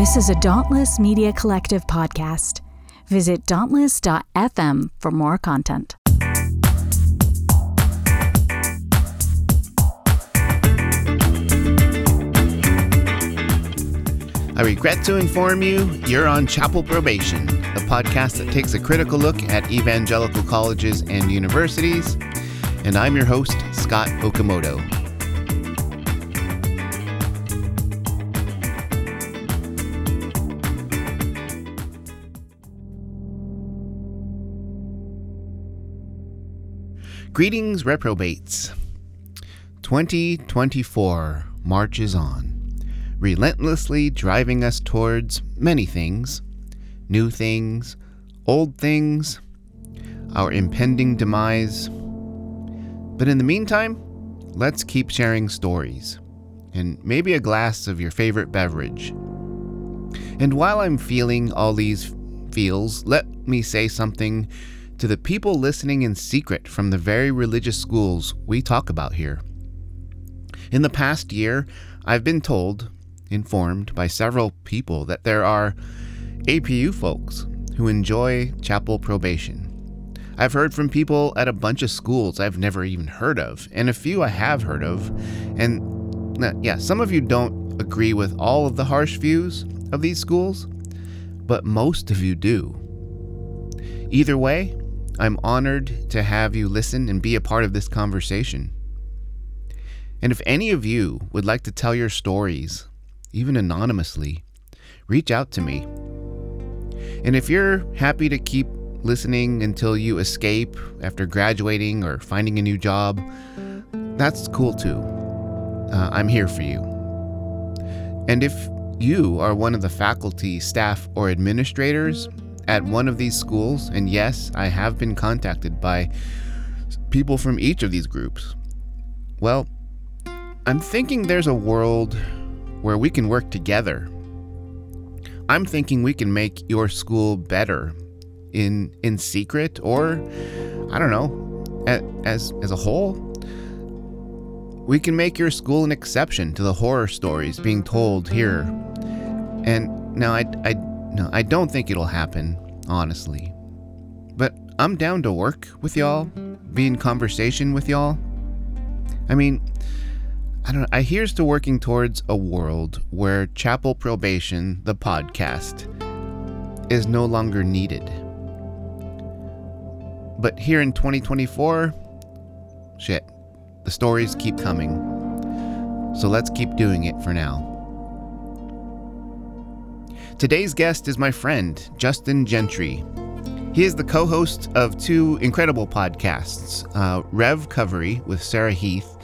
This is a Dauntless Media Collective podcast. Visit dauntless.fm for more content. I regret to inform you, you're on Chapel Probation, a podcast that takes a critical look at evangelical colleges and universities. And I'm your host, Scott Okamoto. Greetings, reprobates. 2024 marches on, relentlessly driving us towards many things new things, old things, our impending demise. But in the meantime, let's keep sharing stories and maybe a glass of your favorite beverage. And while I'm feeling all these feels, let me say something to the people listening in secret from the very religious schools we talk about here. In the past year, I've been told, informed by several people, that there are APU folks who enjoy chapel probation. I've heard from people at a bunch of schools I've never even heard of, and a few I have heard of. And uh, yeah, some of you don't agree with all of the harsh views of these schools, but most of you do. Either way, I'm honored to have you listen and be a part of this conversation. And if any of you would like to tell your stories, even anonymously, reach out to me. And if you're happy to keep listening until you escape after graduating or finding a new job, that's cool too. Uh, I'm here for you. And if you are one of the faculty, staff, or administrators at one of these schools, and yes, I have been contacted by people from each of these groups, well, I'm thinking there's a world where we can work together. I'm thinking we can make your school better in in secret or I don't know, as as a whole. We can make your school an exception to the horror stories being told here. And now I I no, I don't think it'll happen, honestly. But I'm down to work with y'all, be in conversation with y'all. I mean, I don't know. I here's to working towards a world where Chapel Probation, the podcast, is no longer needed. But here in 2024, shit, the stories keep coming. So let's keep doing it for now. Today's guest is my friend, Justin Gentry. He is the co host of two incredible podcasts uh, RevCovery with Sarah Heath,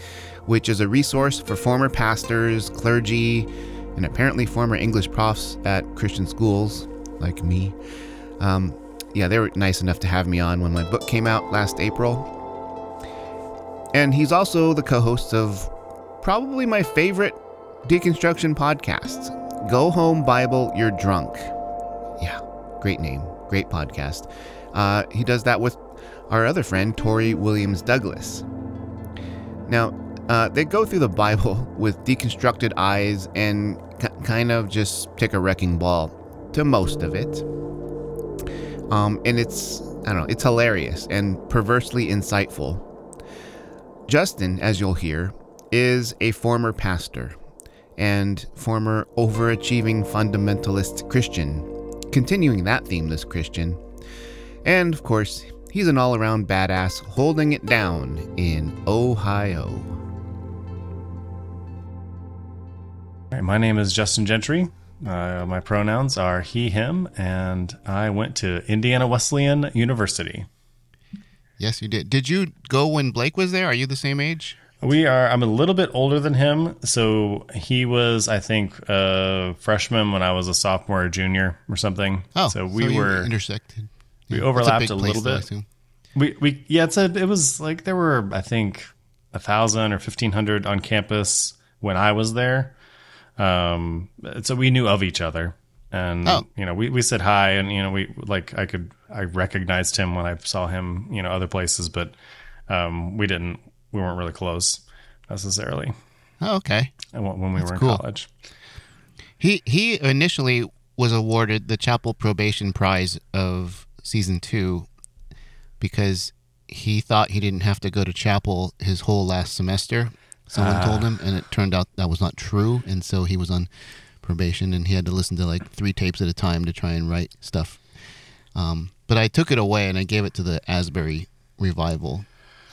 which is a resource for former pastors, clergy, and apparently former English profs at Christian schools like me. Um, yeah, they were nice enough to have me on when my book came out last April. And he's also the co host of probably my favorite deconstruction podcast, Go Home Bible, You're Drunk. Yeah, great name, great podcast. Uh, he does that with our other friend, Tori Williams Douglass. Now, uh, they go through the Bible with deconstructed eyes and k- kind of just take a wrecking ball to most of it. Um, and it's, I don't know, it's hilarious and perversely insightful. Justin, as you'll hear, is a former pastor and former overachieving fundamentalist Christian, continuing that theme this Christian. And of course, he's an all around badass holding it down in Ohio. All right, my name is Justin Gentry. Uh, my pronouns are he, him, and I went to Indiana Wesleyan University. Yes, you did. Did you go when Blake was there? Are you the same age? We are. I'm a little bit older than him, so he was, I think, a freshman when I was a sophomore or junior or something. Oh, so we you were intersected. we overlapped it's a, little bit. We we yeah, it's a it was like there were I think a thousand or fifteen hundred on campus when I was there. Um, so we knew of each other, and Oh. you know we we said hi, and you know we like I could I recognized him when I saw him you know other places, but um, we didn't we weren't really close necessarily Oh, okay. when when we were in cool. college. He he initially was awarded the Chapel Probation Prize of season two because he thought he didn't have to go to chapel his whole last semester. Someone told him, and it turned out that was not true, and so he was on probation, and he had to listen to like three tapes at a time to try and write stuff. Um, but I took it away and I gave it to the Asbury revival.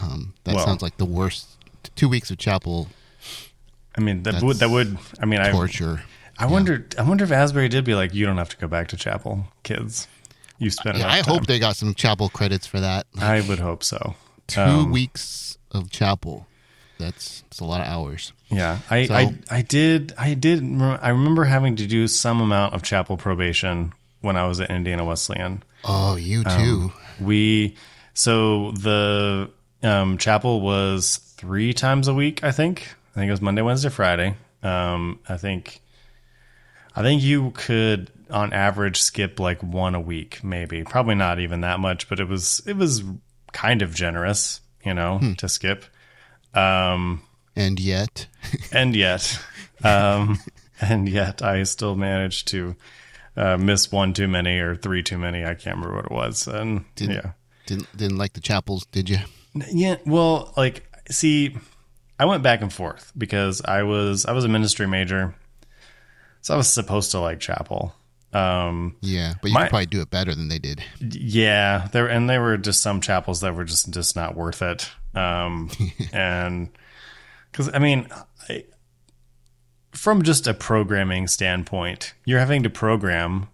Um, that Well- sounds like the worst two weeks of chapel I mean, that would that would. I mean, I torture. I wonder. I wonder if Asbury did be like, you don't have to go back to chapel, kids. You spent. Yeah, I time." hope they got some chapel credits for that. I would hope so. Two Um, weeks of chapel. That's, that's a lot of hours. Yeah, I, So- I I did I did I remember having to do some amount of chapel probation when I was at Indiana Wesleyan. Oh, you too. We so the um, chapel was three times a week. I think. I think it was Monday, Wednesday, Friday. Um, I think. I think you could, on average, skip like one a week, maybe. Probably not even that much, but it was it was kind of generous, you know, to skip. Um, and yet, and yet, um, and yet, I still managed to uh, miss one too many or three too many. I can't remember what it was. And Didn't- yeah, didn't didn't like the chapels, did you? Yeah. Well, like, see, I went back and forth because I was I was a ministry major, so I was supposed to like chapel. Um, Yeah, but you My- could probably do it better than they did. yeah, there and there were just some chapels that were just just not worth it. Um, and because I mean, I, from just a programming standpoint, you're having to program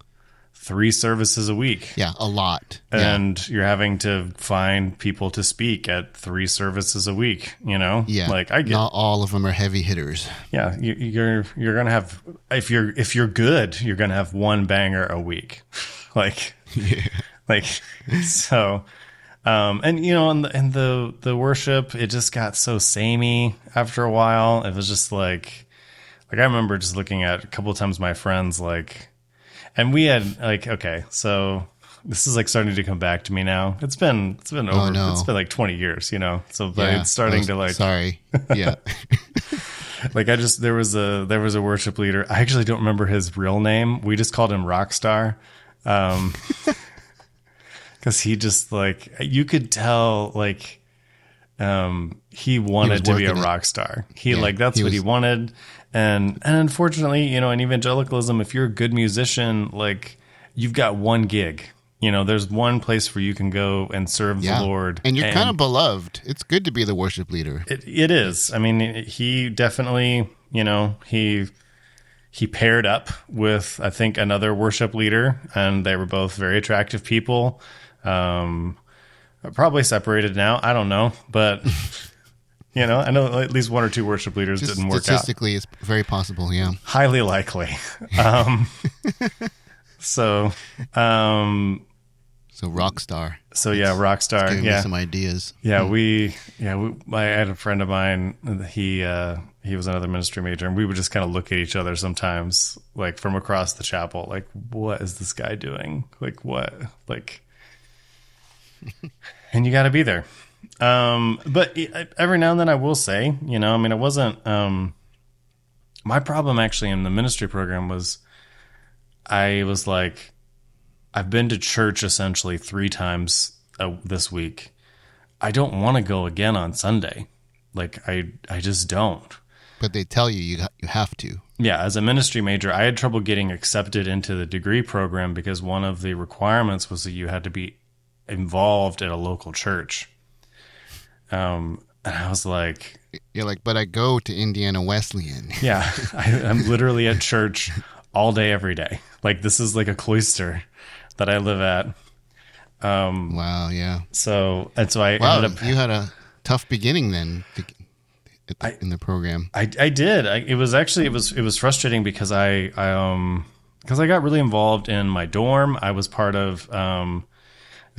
three services a week. Yeah, a lot. Yeah, And you're having to find people to speak at three services a week. You know, yeah. Like I get, not all of them are heavy hitters. yeah. You, you're you're gonna have if you're if you're good, you're gonna have one banger a week. like, yeah. like so. Um, and you know, and the, and the the worship, it just got so samey after a while. It was just like, like I remember just looking at a couple of times my friends like, and we had like, okay, so this is like starting to come back to me now. It's been it's been over. Oh, no. It's been like twenty years, you know. So but Yeah, it's starting oh, to like Sorry. Yeah. like I just there was a there was a worship leader. I actually don't remember his real name. We just called him Rockstar. Um cuz he just like you could tell like um he wanted to be a it. rock star. He Yeah, like that's he what he wanted. And and unfortunately, you know, in evangelicalism if you're a good musician, like you've got one gig. You know, there's one place where you can go and serve Yeah. the Lord. And you're kind of beloved. It's good to be the worship leader. It, it is. I mean, he definitely, you know, he he paired up with I think another worship leader, and they were both very attractive people. Um, probably separated now. I don't know, but you know, I know at least one or two worship leaders Just didn't work out. statistically, it's very possible. Yeah. Highly likely. Um, so, um, So rock star. so yeah, Rockstar. Giving me Yeah, some ideas. Yeah, we yeah we, I had a friend of mine. He uh, he was another ministry major, and we would just kind of look at each other sometimes, like from across the chapel, like what is this guy doing? Like what? Like, and you got to be there. Um, but every now and then, I will say, you know, I mean, it wasn't. Um, my problem actually in the ministry program was, I was like, I've been to church essentially three times uh, this week. I don't want to go again on Sunday. Like I I just don't. But they tell you you you have to. Yeah, as a ministry major, I had trouble getting accepted into the degree program because one of the requirements was that you had to be involved at a local church. Um and I was like, You're like, but I go to Indiana Wesleyan. yeah, I, I'm literally at church all day every day. Like this is like a cloister that I live at. Um wow. Yeah. so and so I Wow. ended up You had a tough beginning then to, the, I- in the program. I, I did. I, it was actually it was it was frustrating because I, I um because I got really involved in my dorm. I was part of um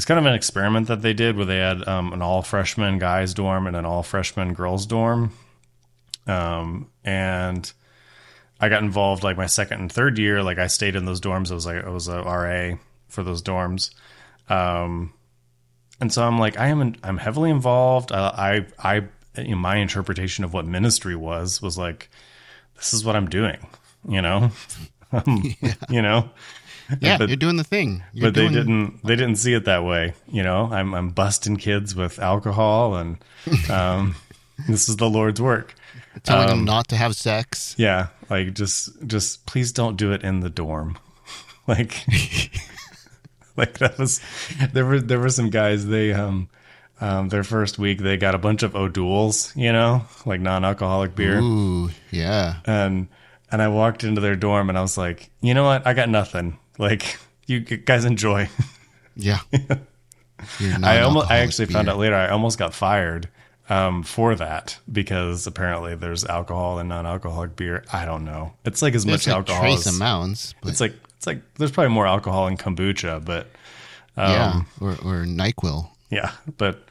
it's kind of an experiment that they did where they had um, an all freshman guys dorm and an all freshman girls dorm. Um and I got involved like my second and third year. Like I stayed in those dorms. I was like I was a RA for those dorms. Um, and so I'm like I am I'm heavily involved. I I, I you know, my interpretation of what ministry was was like this is what I'm doing, you know. um, you know. Yeah, But- you're doing the thing. You're but they didn't they didn't see it that way you know i'm i'm busting kids with alcohol and um this is the lord's work telling um, them not to have sex. yeah like just just please don't do it in the dorm like like that was there were there were some guys they um um, their first week, they got a bunch of O'Doul's, you know, like non-alcoholic beer, Ooh, yeah. and and I walked into their dorm, and I was like, you know what, I got nothing. Like, you guys enjoy. Yeah. I almost, I actually found out later I almost got fired um, for that because apparently there's alcohol and non-alcoholic beer. I don't know. It's like as There's much like alcohol. trace As, amounts, but it's like it's like there's probably more alcohol in kombucha, but yeah, or or Nyquil. yeah, but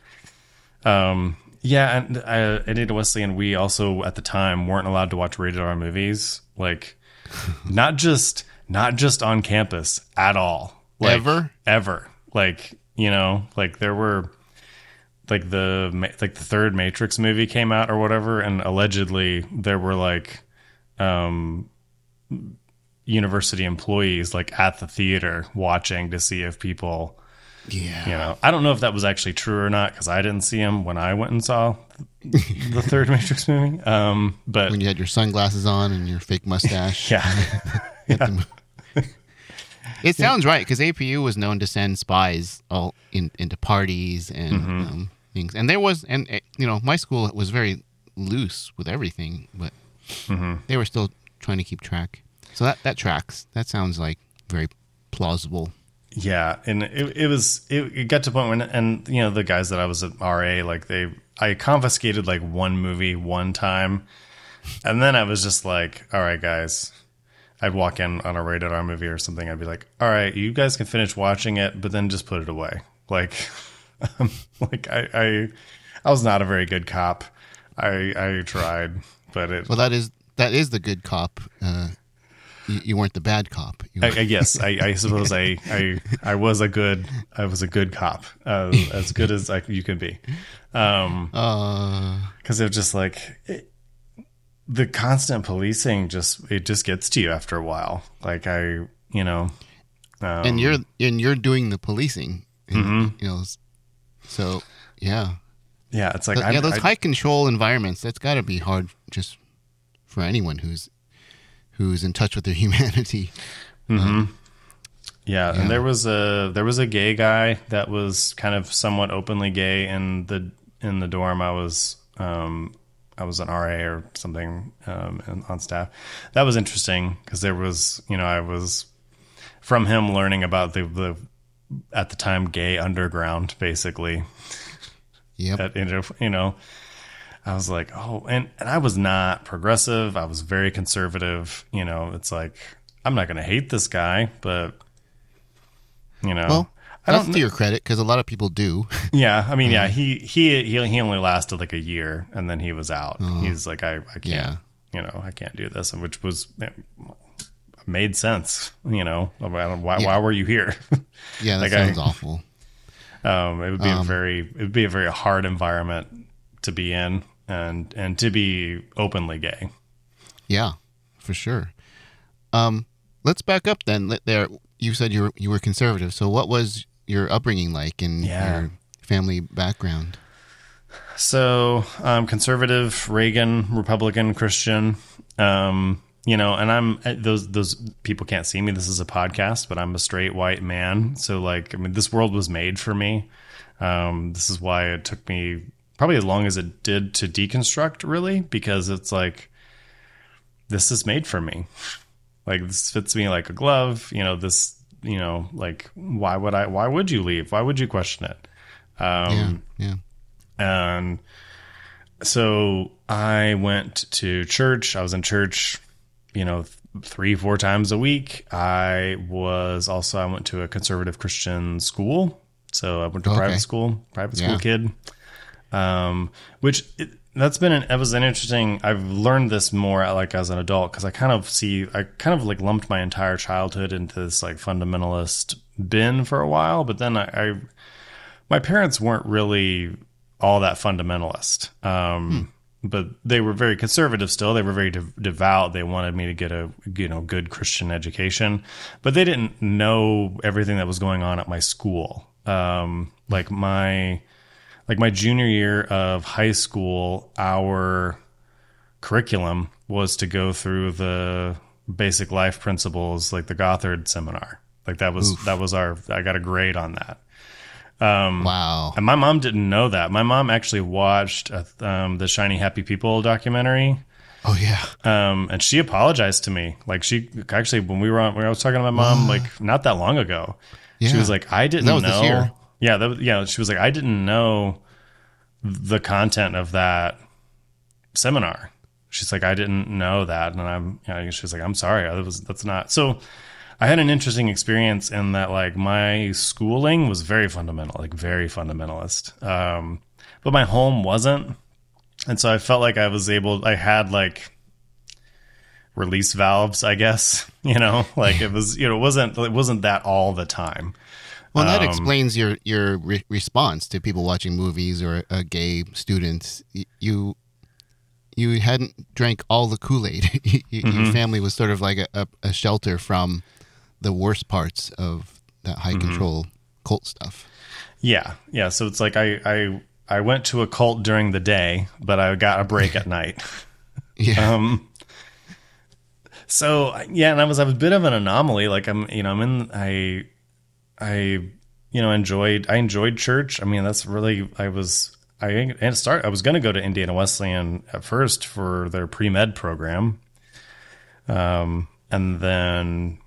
um, yeah, and uh, at Ada Wesleyan, we also at the time weren't allowed to watch rated R movies, like not just not just on campus at all, like, Ever? ever. Like you know, like there were like the like the third Matrix movie came out or whatever, and allegedly there were like um university employees like at the theater watching to see if people Yeah. you know i don't know if that was actually true or not because i didn't see him when i went and saw the third matrix movie um but When you had your sunglasses on and your fake mustache. yeah It sounds right because APU was known to send spies all in, into parties and Mm-hmm. um, things, and there was, and uh, you know, my school was very loose with everything, but Mm-hmm. they were still trying to keep track. So that that tracks. That sounds like very plausible. yeah and it, it was it, it got to a point when and you know the guys that i was at ra like they i confiscated like one movie one time and then i was just like all right guys i'd walk in on a rated r movie or something i'd be like all right you guys can finish watching it but then just put it away like like i i i was not a very good cop i i tried but it Well, that is that is the good cop. Uh, you, you weren't the bad cop. I, I guess I, I suppose I, I I was a good I was a good cop uh, as good as I, you can be um uh, because it was just like it, the constant policing just it just gets to you after a while like I you know um, and you're and you're doing the policing. and, Mm-hmm. You know, so yeah, yeah it's like I'm- yeah. Those I- high control environments. That's got to be hard just for anyone who's who's in touch with their humanity. Yeah, Yeah. and there was a there was a gay guy that was kind of somewhat openly gay in the in the dorm. I was um, I was an RA or something um, and- on staff. That was interesting because there was you know I was from him learning about the the at the time gay underground basically Yeah. that you know i was like oh and, and i was not progressive i was very conservative you know it's like i'm not gonna hate this guy but you know well, i that's don't to your credit because a lot of people do. yeah i mean yeah he he he he only lasted like a year and then he was out he's like i i can't Yeah. you know i can't do this which was made sense you know why, Yeah. why were you here Yeah, that Like I- sounds awful. Um, it would be a very it would be a very hard environment to be in and and to be openly gay. Yeah, for sure. Um, let's back up then. There, you said you were you were conservative. So, what was your upbringing like and Yeah. your family background? So um, conservative, Reagan, Republican, Christian. Um, you know, and I'm those those people can't see me. This is a podcast, but I'm a straight white man. So like, I mean, this world was made for me. Um, this is why it took me probably as long as it did to deconstruct, really, because it's like this is made for me. Like this fits me like a glove. You know, this. You know, like why would I? Why would you leave? Why would you question it? Um, yeah, yeah. and so I went to church. I was in church, you know, th- three, four times a week. I was also, I went to a conservative Christian school. So I went to Okay. private school, private school Yeah. kid. Um, which it, that's been an, it was an interesting, I've learned this more like as an adult because I kind of see, I kind of like lumped my entire childhood into this like fundamentalist bin for a while. But then I, I my parents weren't really all that fundamentalist. Um, but they were very conservative still. They were very de- devout. They wanted me to get a you know good Christian education, but they didn't know everything that was going on at my school. Um, like my like my junior year of high school, our curriculum was to go through the basic life principles, like the Gothard seminar. Like that was Oof. that was our. I got a grade on that. Um, wow. And my mom didn't know that. My mom actually watched uh, um, the Shiny Happy People documentary. Oh yeah. Um, and she apologized to me. Like she actually, when we were on, when I was talking to my mom, like not that long ago, yeah. she was like, "I didn't know." Yeah, that, yeah. She was like, "I didn't know the content of that seminar." She's like, "I didn't know that," and I'm, you know, she's like, "I'm sorry, that was that's not." So I had an interesting experience in that like my schooling was very fundamental, like very fundamentalist. Um, but my home wasn't. And so I felt like I was able I had like release valves, I guess, you know, like it was, you know, it wasn't it wasn't that all the time. Well, that um, explains your your re- response to people watching movies or uh, gay students. You you hadn't drank all the Kool Aid. mm-hmm. Your family was sort of like a, a, a, shelter from the worst parts of that high mm-hmm. control cult stuff. Yeah, yeah. So it's like I I I went to a cult during the day, but I got a break at night. Yeah. Um. So yeah, and I was I was a bit of an anomaly. Like I'm, you know, I'm in I I you know enjoyed I enjoyed church. I mean, that's really I was I and start I was going to go to Indiana Wesleyan at first for their pre med program, um, and then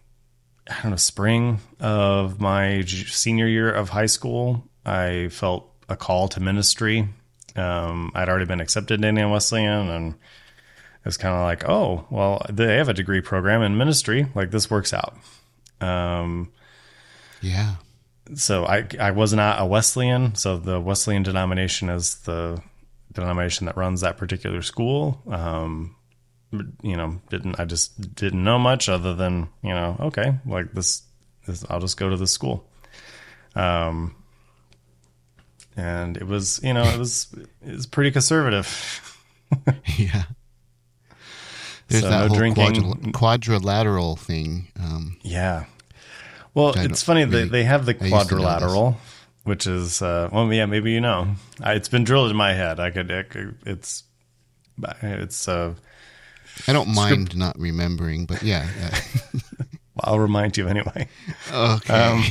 I don't know, spring of my senior year of high school, I felt a call to ministry. Um, I'd already been accepted in Indiana Wesleyan, and it was kind of like, oh, well, they have a degree program in ministry. Like this works out. Um, yeah. So I I was not a Wesleyan. So the Wesleyan denomination is the denomination that runs that particular school. Um, you know, didn't I just didn't know much other than you know, okay, like this, this I'll just go to the school. Um, and it was, you know, it was it was pretty conservative. yeah. There's so that no whole drinking. quadrilateral thing. Um, yeah. Well, it's funny really, they they have the quadrilateral, which is uh, well, yeah, maybe you know, I, it's been drilled in my head. I could, it, it's it's uh I don't mind Script- not remembering, but yeah. yeah. I'll remind you anyway. Okay. Um,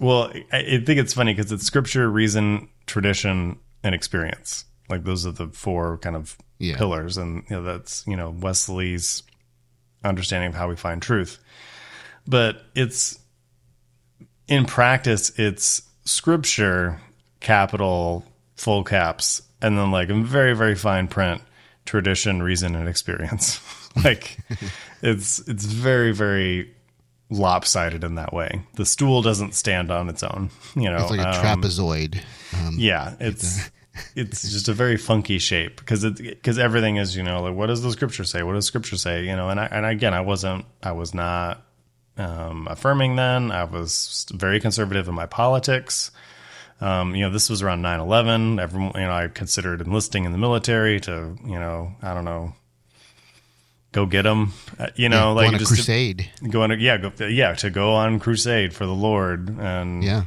well, I, I think it's funny because it's scripture, reason, tradition, and experience. Like those are the four kind of yeah. pillars, and you know, that's you know Wesley's understanding of how we find truth. But it's in practice, it's scripture, capital, full caps, and then like very very fine print tradition, reason, and experience. like it's it's very very lopsided in that way. The stool doesn't stand on its own. You know, it's like a um, trapezoid. Um, yeah, it's it's just a very funky shape because it because everything is you know like what does the scripture say? What does scripture say? You know, and I, and again, I wasn't I was not um, affirming then. I was very conservative in my politics. Um, you know, this was around 9 11. Everyone, you know, I considered enlisting in the military to, you know, I don't know, go get them. Uh, you know, yeah, like on a crusade. go on, a, yeah, go, yeah, to go on crusade for the Lord. And yeah.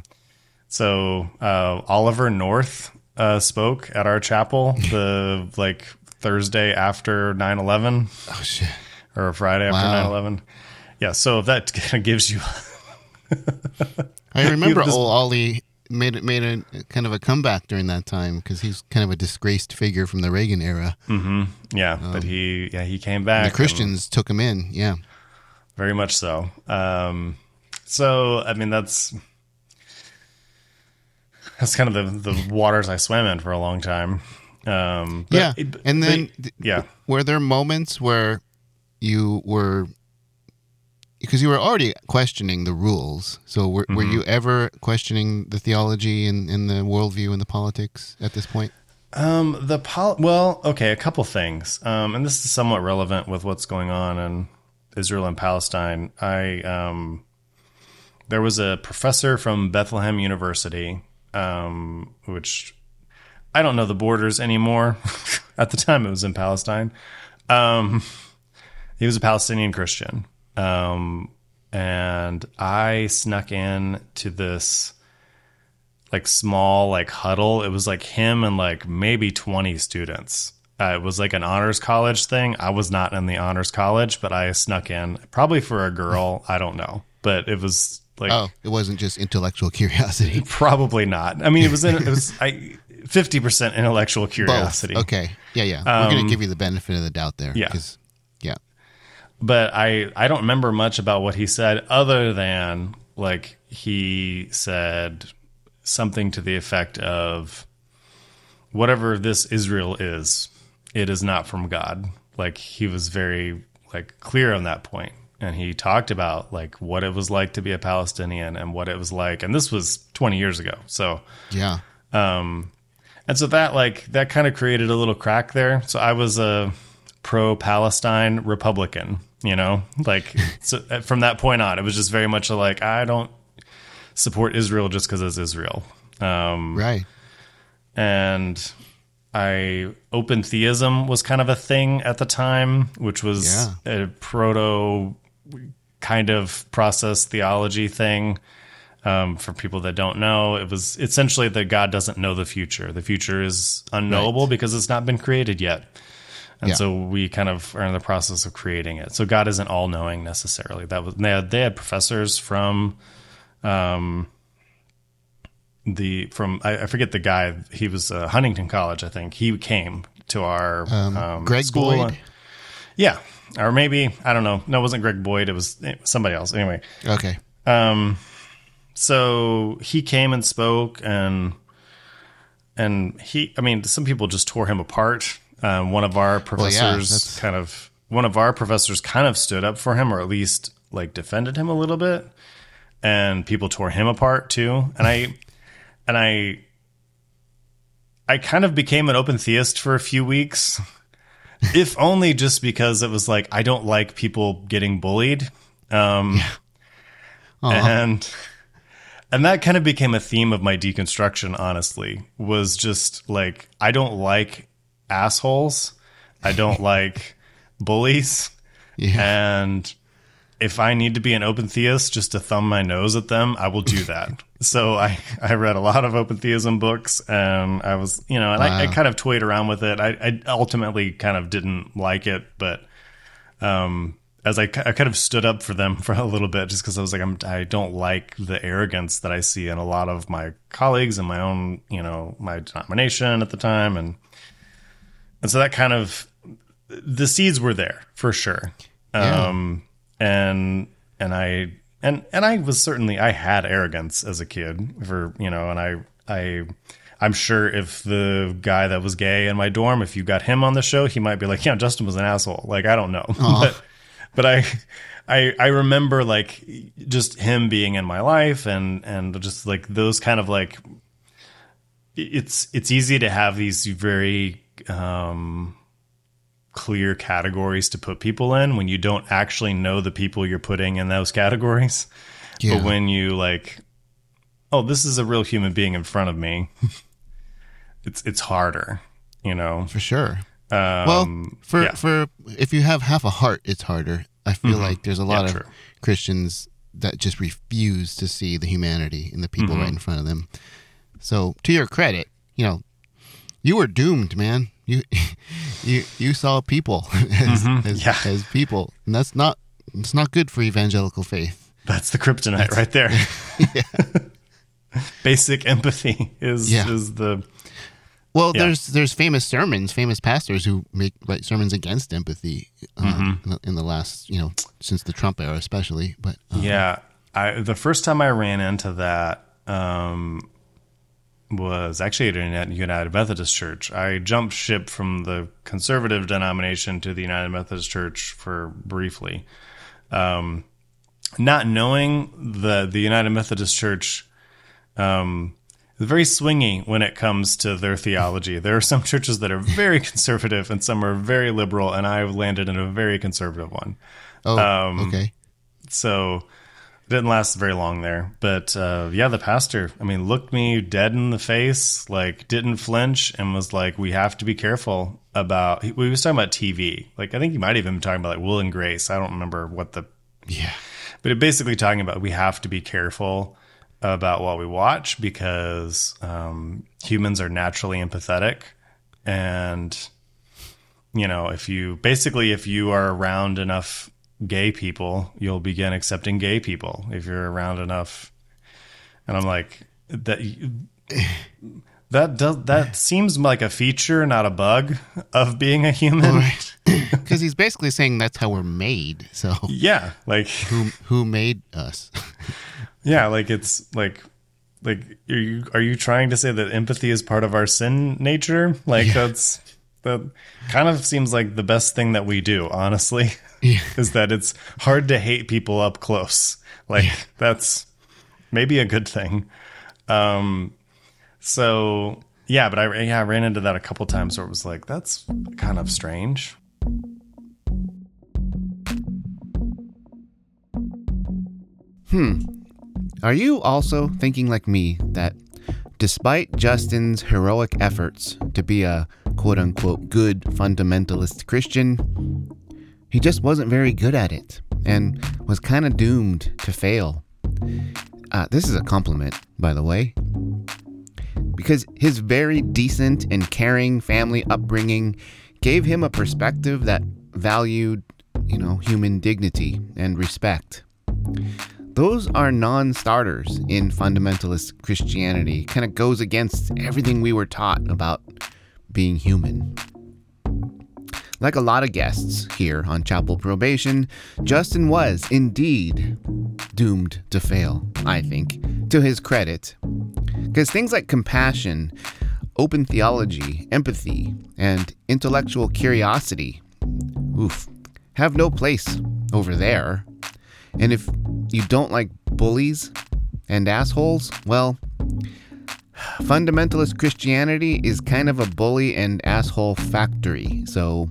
So uh, Oliver North uh, spoke at our chapel the like Thursday after 9 11. Oh, shit. Or Friday after 9 11. Yeah. So if that kind of gives you. I remember old Ollie made made a kind of a comeback during that time because he's kind of a disgraced figure from the Reagan era. Mm-hmm. Yeah, um, but he yeah he came back. The Christians and, took him in. Yeah, very much so. Um, so I mean that's that's kind of the the waters I swam in for a long time. Um, yeah, it, and then yeah, were there moments where you were because you were already questioning the rules. So were, mm-hmm. were you ever questioning the theology and, and the worldview and the politics at this point? Um, the pol- well, okay, a couple things. Um, and this is somewhat relevant with what's going on in Israel and Palestine. I um, there was a professor from Bethlehem University, um, which I don't know the borders anymore. At the time, it was in Palestine. Um, he was a Palestinian Christian, um, and I snuck in to this like small like huddle. It was like him and like maybe twenty students. Uh, it was like an honors college thing. I was not in the honors college, but I snuck in probably for a girl. I don't know, but it was like oh, it wasn't just intellectual curiosity. Probably not. I mean, it was in, it was I fifty percent intellectual curiosity. Both. Okay, yeah, yeah. We're gonna give you the benefit of the doubt there. yeah. 'cause- yeah. But I I don't remember much about what he said other than like he said something to the effect of whatever this Israel is, it is not from God. Like he was very like clear on that point and he talked about like what it was like to be a Palestinian and what it was like and this was 20 years ago. So Yeah. um, and so that like that kind of created a little crack there. So I was a pro Palestine Republican, you know, like so uh, from that point on, it was just very much like I don't support Israel just because it's Israel. Um, Right. and I open theism was kind of a thing at the time, which was a proto kind of process theology thing. Um, for people that don't know, it was essentially that God doesn't know the future. The future is unknowable Right. because it's not been created yet. And Yeah. so we kind of are in the process of creating it. So God isn't all knowing necessarily. That was they had, they had professors from um, the from I, I forget the guy. He was uh, Huntington College, I think. He came to our um, Greg school. Boyd? Yeah, or maybe I don't know. No, it wasn't Greg Boyd. It was eh, somebody else. Anyway, Okay. um, so he came and spoke, and and he. I mean, some people just tore him apart. Um, one of our yeah, professors that's- kind of one of our professors kind of stood up for him, or at least like defended him a little bit, and people tore him apart too. And I and I I kind of became an open theist for a few weeks. if only just because it was like I don't like people getting bullied. Um and and that kind of became a theme of my deconstruction honestly was just like I don't like assholes. I don't like bullies. Yeah. And if I need to be an open theist just to thumb my nose at them, I will do that. so I, I read a lot of open theism books and I was, you know, and I, I kind of toyed around with it. I, I ultimately kind of didn't like it, but um, as I, I kind of stood up for them for a little bit just because I was like, I'm, I don't like the arrogance that I see in a lot of my colleagues and my own, you know, my denomination at the time. And, and so that kind of, the seeds were there for sure. Yeah. Um, and, and I, and, and I was certainly, I had arrogance as a kid for, you know, and I, I, I'm sure if the guy that was gay in my dorm, if you got him on the show, he might be like, yeah, Justin was an asshole. Like, I don't know. but, but I, I, I remember like just him being in my life and, and just like those kind of like, it's, it's easy to have these very, um, clear categories to put people in when you don't actually know the people you're putting in those categories. Yeah. But when you like, oh, this is a real human being in front of me, it's it's harder, you know. For sure. Um, well, for yeah. for if you have half a heart, it's harder. I feel like there's a lot Mm-hmm. Yeah, of true. Christians that just refuse to see the humanity in the people Mm-hmm. right in front of them. So, to your credit, you know, you were doomed, man. You you you saw people as Mm-hmm. as, Yeah. as people, and that's not it's not good for evangelical faith. that's the kryptonite right there. Yeah. Basic empathy is Yeah. is the Well, Yeah. there's there's famous sermons, famous pastors who make like sermons against empathy uh, Mm-hmm. in, the, in the last, you know, since the Trump era, especially. But uh, Yeah, I the first time I ran into that um, was actually at a United Methodist Church. I jumped ship from the conservative denomination to the United Methodist Church for briefly, um, not knowing the the United Methodist Church. Um, is very swingy when it comes to their theology. There are some churches that are very conservative and some are very liberal, and I've landed in a very conservative one. oh, Um, okay, So didn't last very long there. But uh, yeah, the pastor, I mean, looked me dead in the face, like didn't flinch, and was like, "We have to be careful about." He, we was talking about TV. Like I think he might have even been talking about like Will and Grace. I don't remember what the Yeah. but it basically talking about we have to be careful about what we watch because um, humans are naturally empathetic and you know if you basically if you are around enough gay people you'll begin accepting gay people if you're around enough and i'm like that that does that seems like a feature not a bug of being a human Right. Because he's basically saying that's how we're made. So yeah like who who made us? Yeah, like it's like like are you are you trying to say that empathy is part of our sin nature? Like that's that kind of seems like the best thing that we do, honestly. Yeah. Is that it's hard to hate people up close. Like that's maybe a good thing. Um so yeah, but I yeah, I ran into that a couple times where it was like that's kind of strange. Hmm. Are you also thinking like me that despite Justin's heroic efforts to be a quote unquote good fundamentalist Christian, he just wasn't very good at it and was kind of doomed to fail? Uh, this is a compliment, by the way. Because his very decent and caring family upbringing gave him a perspective that valued, you know, human dignity and respect those are non-starters in fundamentalist Christianity. Kind of goes against everything we were taught about being human. Like a lot of guests here on Chapel Probation, Justin was indeed doomed to fail, I think, to his credit. Because things like compassion, open theology, empathy, and intellectual curiosity, oof, have no place over there. And if you don't like bullies and assholes, well, fundamentalist Christianity is kind of a bully and asshole factory. So,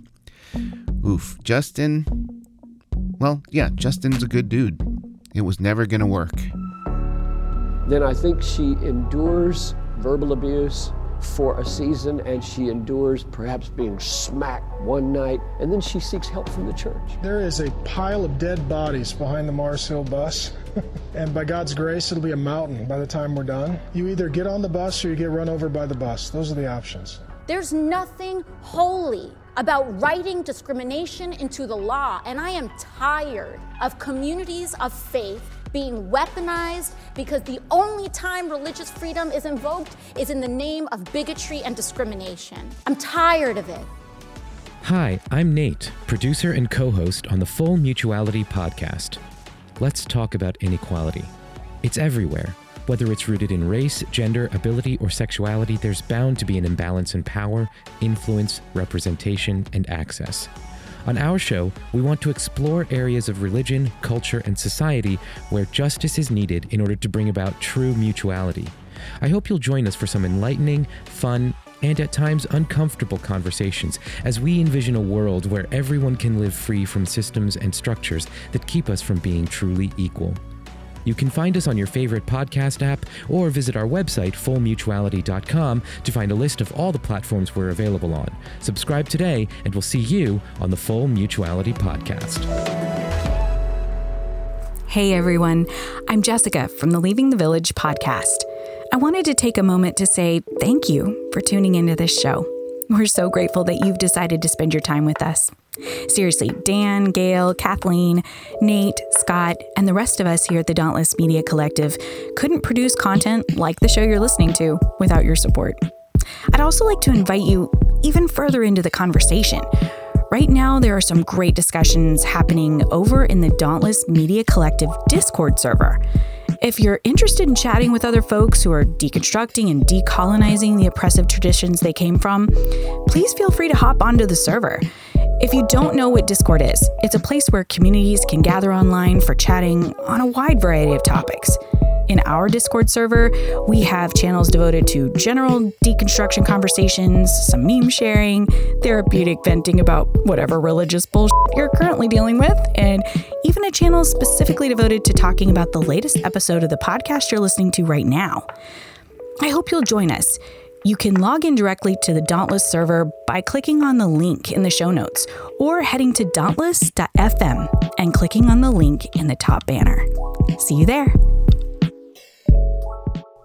oof, Justin, well, yeah, Justin's a good dude. It was never going to work. then I think she endures verbal abuse for a season and she endures perhaps being smacked one night and then she seeks help from the church. There is a pile of dead bodies behind the Mars Hill bus. and by God's grace, it'll be a mountain by the time we're done. You either get on the bus or you get run over by the bus. Those are the options. There's nothing holy about writing discrimination into the law, and I am tired of communities of faith being weaponized because the only time religious freedom is invoked is in the name of bigotry and discrimination. I'm tired of it. Hi, I'm Nate, producer and co host on the Full Mutuality podcast. Let's talk about inequality. It's everywhere. Whether it's rooted in race, gender, ability, or sexuality, there's bound to be an imbalance in power, influence, representation, and access. On our show, we want to explore areas of religion, culture, and society where justice is needed in order to bring about true mutuality. I hope you'll join us for some enlightening, fun, and at times uncomfortable conversations as we envision a world where everyone can live free from systems and structures that keep us from being truly equal. You can find us on your favorite podcast app or visit our website, fullmutuality.com, to find a list of all the platforms we're available on. Subscribe today, and we'll see you on the Full Mutuality Podcast. Hey everyone, I'm Jessica from the Leaving the Village podcast. I wanted to take a moment to say thank you for tuning into this show. We're so grateful that you've decided to spend your time with us. Seriously, Dan, Gail, Kathleen, Nate, Scott, and the rest of us here at the Dauntless Media Collective couldn't produce content like the show you're listening to without your support. I'd also like to invite you even further into the conversation. Right now, there are some great discussions happening over in the Dauntless Media Collective Discord server. If you're interested in chatting with other folks who are deconstructing and decolonizing the oppressive traditions they came from, please feel free to hop onto the server. If you don't know what Discord is, it's a place where communities can gather online for chatting on a wide variety of topics. In our Discord server, we have channels devoted to general deconstruction conversations, some meme sharing, therapeutic venting about whatever religious bullshit you're currently dealing with, and even a channel specifically devoted to talking about the latest episode of the podcast you're listening to right now. I hope you'll join us. You can log in directly to the Dauntless server by clicking on the link in the show notes or heading to dauntless.fm and clicking on the link in the top banner. See you there.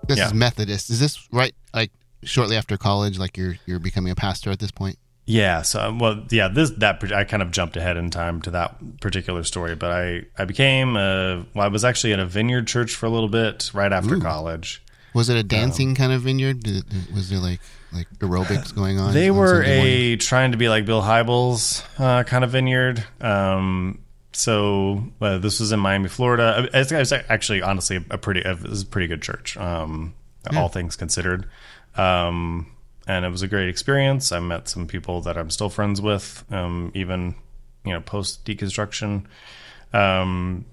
This Yeah. is Methodist. Is this right? Like shortly after college, like you're you're becoming a pastor at this point. Yeah. So, um, well, yeah. This that I kind of jumped ahead in time to that particular story, but I I became a, well, I was actually in a vineyard church for a little bit right after college. Was it a dancing kind of vineyard? Did was there like like aerobics going on? They on were Sunday morning? a trying to be like Bill Hybels uh, kind of vineyard. Um, so uh, this was in Miami, Florida. It's, was actually, honestly, a pretty it was a pretty good church. Um, All things considered, um, and it was a great experience. I met some people that I'm still friends with, um, even you know post deconstruction. Um,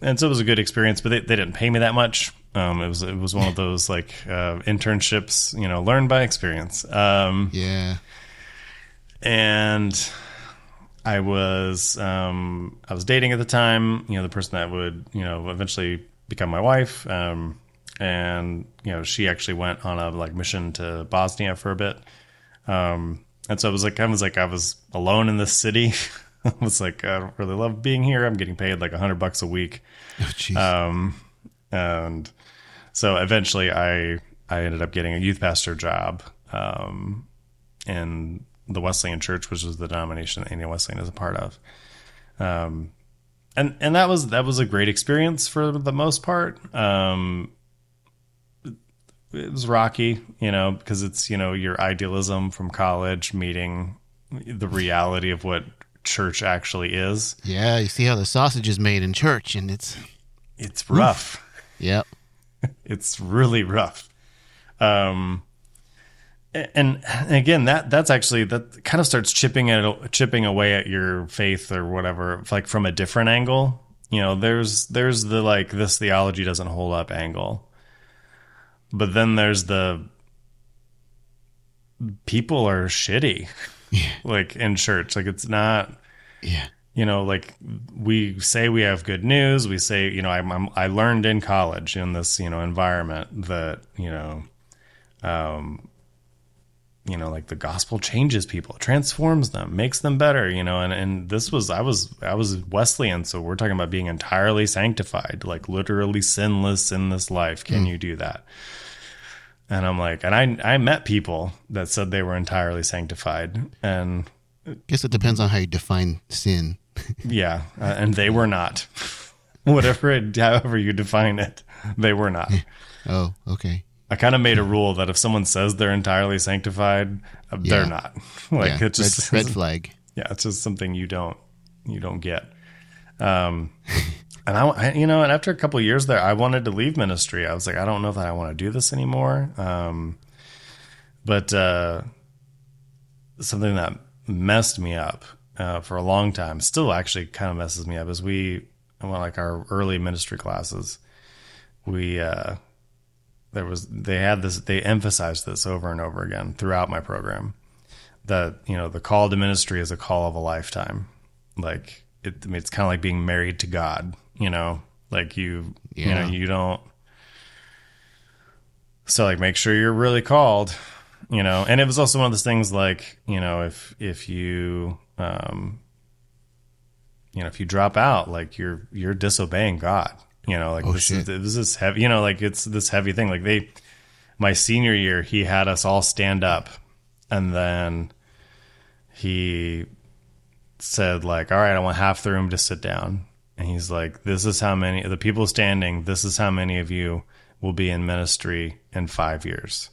and so it was a good experience, but they, they didn't pay me that much. Um, it was it was one of those like uh, internships, you know, learn by experience. Um, Yeah. and I was um, I was dating at the time. You know, the person that would you know eventually become my wife. Um, and you know, she actually went on a like mission to Bosnia for a bit. Um, and so it was like I was like I was alone in this city. I was like I don't really love being here. I'm getting paid like a hundred bucks a week. Oh. Um, and so eventually I I ended up getting a youth pastor job um, in the Wesleyan Church, which was the denomination that Indiana Wesleyan is a part of. Um, and and that was that was a great experience for the most part. Um, it was rocky, you know, because it's you know your idealism from college meeting the reality of what church actually is. yeah. You see how the sausage is made in church, and it's It's rough. yep. it's really rough. Um, and, again, that that's actually that kind of starts chipping at chipping away at your faith or whatever, like from a different angle. You know, there's there's the like this theology doesn't hold up angle, but then there's the people are shitty, like in church. Like it's not Yeah. you know, like we say we have good news. We say, you know, I'm, I'm I learned in college in this, you know, environment that, you know, um, you know, like the gospel changes people, transforms them, makes them better, you know, and, and this was, I was, I was Wesleyan. So we're talking about being entirely sanctified, like literally sinless in this life. Can you do that? And I'm like, and I, I met people that said they were entirely sanctified and Guess it depends on how you define sin. yeah, uh, and they were not. Whatever, it, however you define it, they were not. Oh, okay. I kind of made a rule that if someone says they're entirely sanctified, uh, they're not. Like yeah. it just red, red flag. yeah, it's just something you don't you don't get. Um, and I, you know, and after a couple of years there, I wanted to leave ministry. I was like, I don't know that I want to do this anymore. Um, but uh, something that messed me up uh, for a long time, still actually kind of messes me up, is we, well, like our early ministry classes, we uh, there was they had this they emphasized this over and over again throughout my program that you know the call to ministry is a call of a lifetime. Like it, I mean, it's kind of like being married to god you know? Like you you know you don't so like make sure you're really called you know? And it was also one of those things like you know if if you um you know if you drop out like you're you're disobeying god you know like Oh, this is this is heavy you know like it's this heavy thing. Like they my senior year he had us all stand up and then he said like all right i want half the room to sit down. And he's like this is how many the people standing this is how many of you will be in ministry in five years.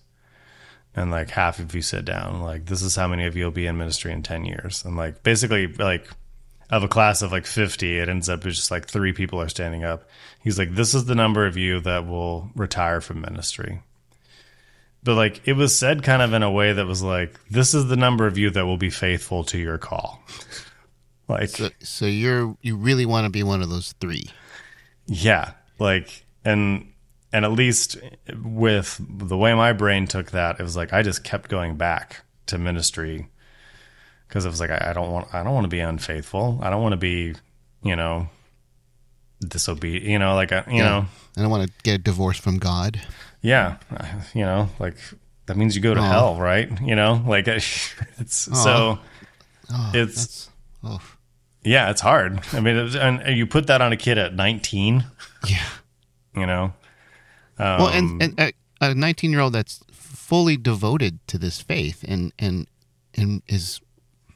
And like half of you sit down. Like this is how many of you will be in ministry in 10 years. And like basically like of a class of like 50 it ends up as just like three people are standing up. He's like this is the number of you that will retire from ministry. But like it was said kind of in a way that was like this is the number of you that will be faithful to your call. Like So, so you're you really want to be one of those three? yeah. Like and and at least with the way my brain took that, it was like I just kept going back to ministry because it was like I, I don't want I don't want to be unfaithful. I don't want to be, you know, disobedient. You know, like I, you Yeah. know, I don't want to get a divorce from God. yeah, you know, like that means you go to Aw. hell, right? You know, like it's so Oh, it's oh, yeah, it's hard. I mean, it, and you put that on a kid at 19, yeah. you know. Um, Well, and, and a- a 19 year old that's fully devoted to this faith and and and is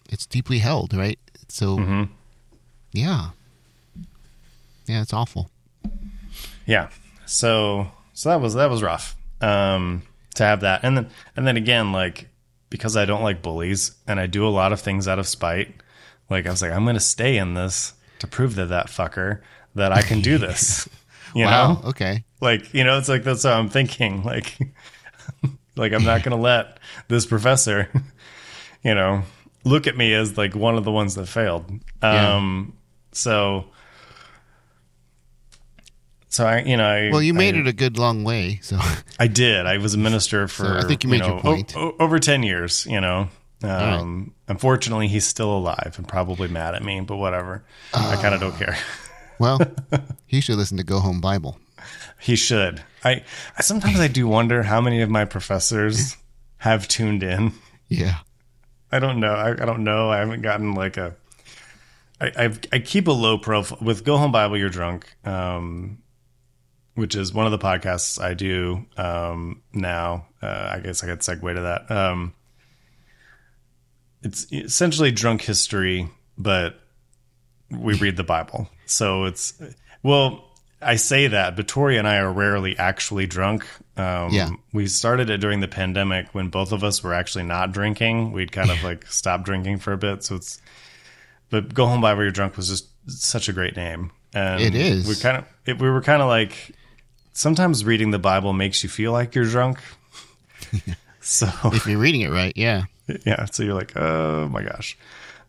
it's deeply held, right? So, Mm-hmm. yeah, yeah, it's awful. yeah so so that was that was rough um to have that and then and then again like because i don't like bullies and i do a lot of things out of spite like i was like i'm gonna stay in this to prove to that fucker that i can do this you wow. know Okay. like you know it's like that's how i'm thinking like like i'm not gonna let this professor you know look at me as like one of the ones that failed Yeah. um so so i you know I, Well, you made I, it a good long way. So, I did. I was a minister for. I think you made your know, point. o- over ten years. You know. Um, Unfortunately, he's still alive and probably mad at me, but whatever. I kind of don't care. well, he should listen to Go Home Bible. He should. I, I sometimes I do wonder how many of my professors have tuned in. Yeah. I don't know. I, I don't know. I haven't gotten like a. I I've, I keep a low profile with Go Home Bible. You're drunk, um, which is one of the podcasts I do um, now. Uh, I guess I could segue to that. Um, it's essentially drunk history, but we read the Bible. So it's well, I say that, but Tori and I are rarely actually drunk. Um, Yeah. we started it during the pandemic when both of us were actually not drinking. We'd kind of like stopped drinking for a bit. So it's, but Go Home Bible You're Drunk was just such a great name. And It is. We kind of, it, we were kind of like, sometimes reading the Bible makes you feel like you're drunk. so If you're reading it right, yeah. yeah so you're like oh my gosh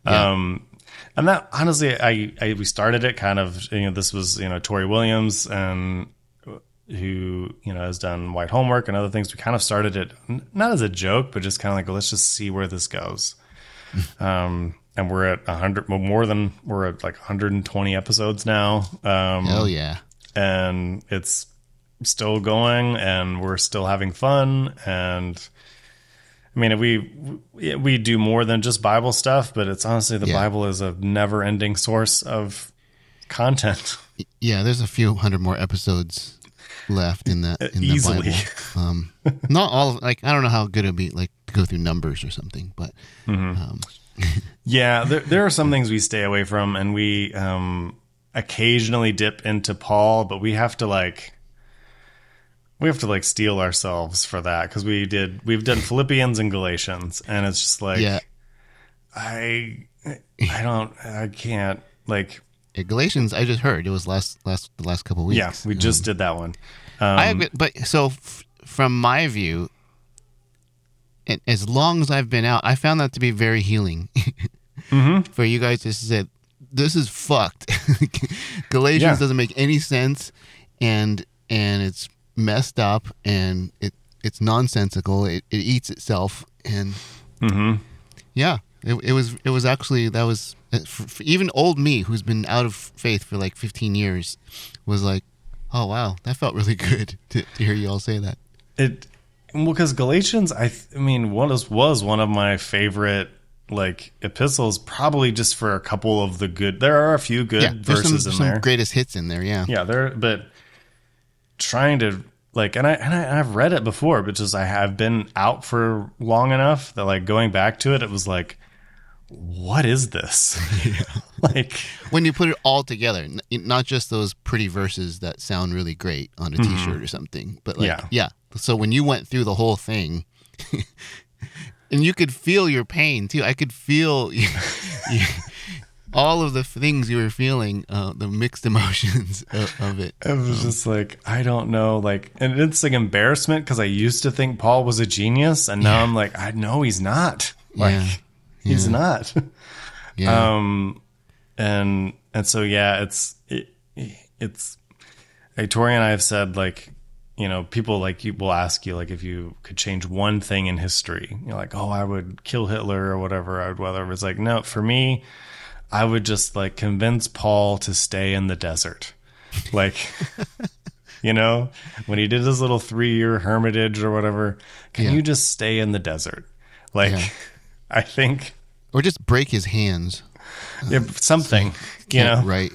um and that honestly I, I we started it kind of you know this was you know tori williams and who you know has done white homework and other things we kind of started it not as a joke but just kind of like well, let's just see where this goes um and we're at 100 more than we're at like 120 episodes now um Hell yeah. and it's still going and we're still having fun and I mean we we- we do more than just Bible stuff but it's honestly the Yeah. Bible is a never-ending source of content Yeah, there's a few hundred more episodes left in that in the Easily. Bible. Um, not all of, like I don't know how good it'd be like to go through numbers or something, but um, yeah there there are some things we stay away from and we um occasionally dip into Paul but we have to like we have to like steel ourselves for that cuz we did we've done Philippians and Galatians and it's just like yeah, I I don't I can't like Galatians. I just heard it was last last the last couple weeks. yeah we just did that one I um, agree, but so f- from my view, and as long as I've been out, I found that to be very healing. Mm-hmm. For you guys to say, this is fucked. Galatians Yeah. doesn't make any sense, and and it's messed up, and it it's nonsensical. It, it eats itself, and mhm. yeah, it, it was it was actually that was uh, for, for even old me who's been out of faith for like 15 years was like, oh wow, that felt really good to, to hear you all say that. it well because Galatians I th- I mean one was was one of my favorite like epistles probably just for a couple of the good there are a few good yeah, there's some, verses in some there greatest hits in there. Yeah, yeah there but trying to like and I and I, I've read it before but just I have been out for long enough that like going back to it it was like what is this like when you put it all together, n- not just those pretty verses that sound really great on a t-shirt or something, but like Yeah. yeah. So when you went through the whole thing. And you could feel your pain too. I could feel you, you, all of the things you were feeling, uh, the mixed emotions of, of it. It was just like I don't know, like, and it's like embarrassment because I used to think Paul was a genius, and now I'm like, I know he's not. Like, Yeah. He's Yeah. not. Yeah. Um, and and so yeah, it's it, it's. Tori and I have said, like, you know, people like you will ask you like if you could change one thing in history. You're like, oh, I would kill Hitler or whatever. I would whatever. It's like no, for me, I would just like convince Paul to stay in the desert, like. you know, when he did his little three year hermitage or whatever, can Yeah. you just stay in the desert? Like, Yeah. I think Or just break his hands. yeah, something, you know, Can't write.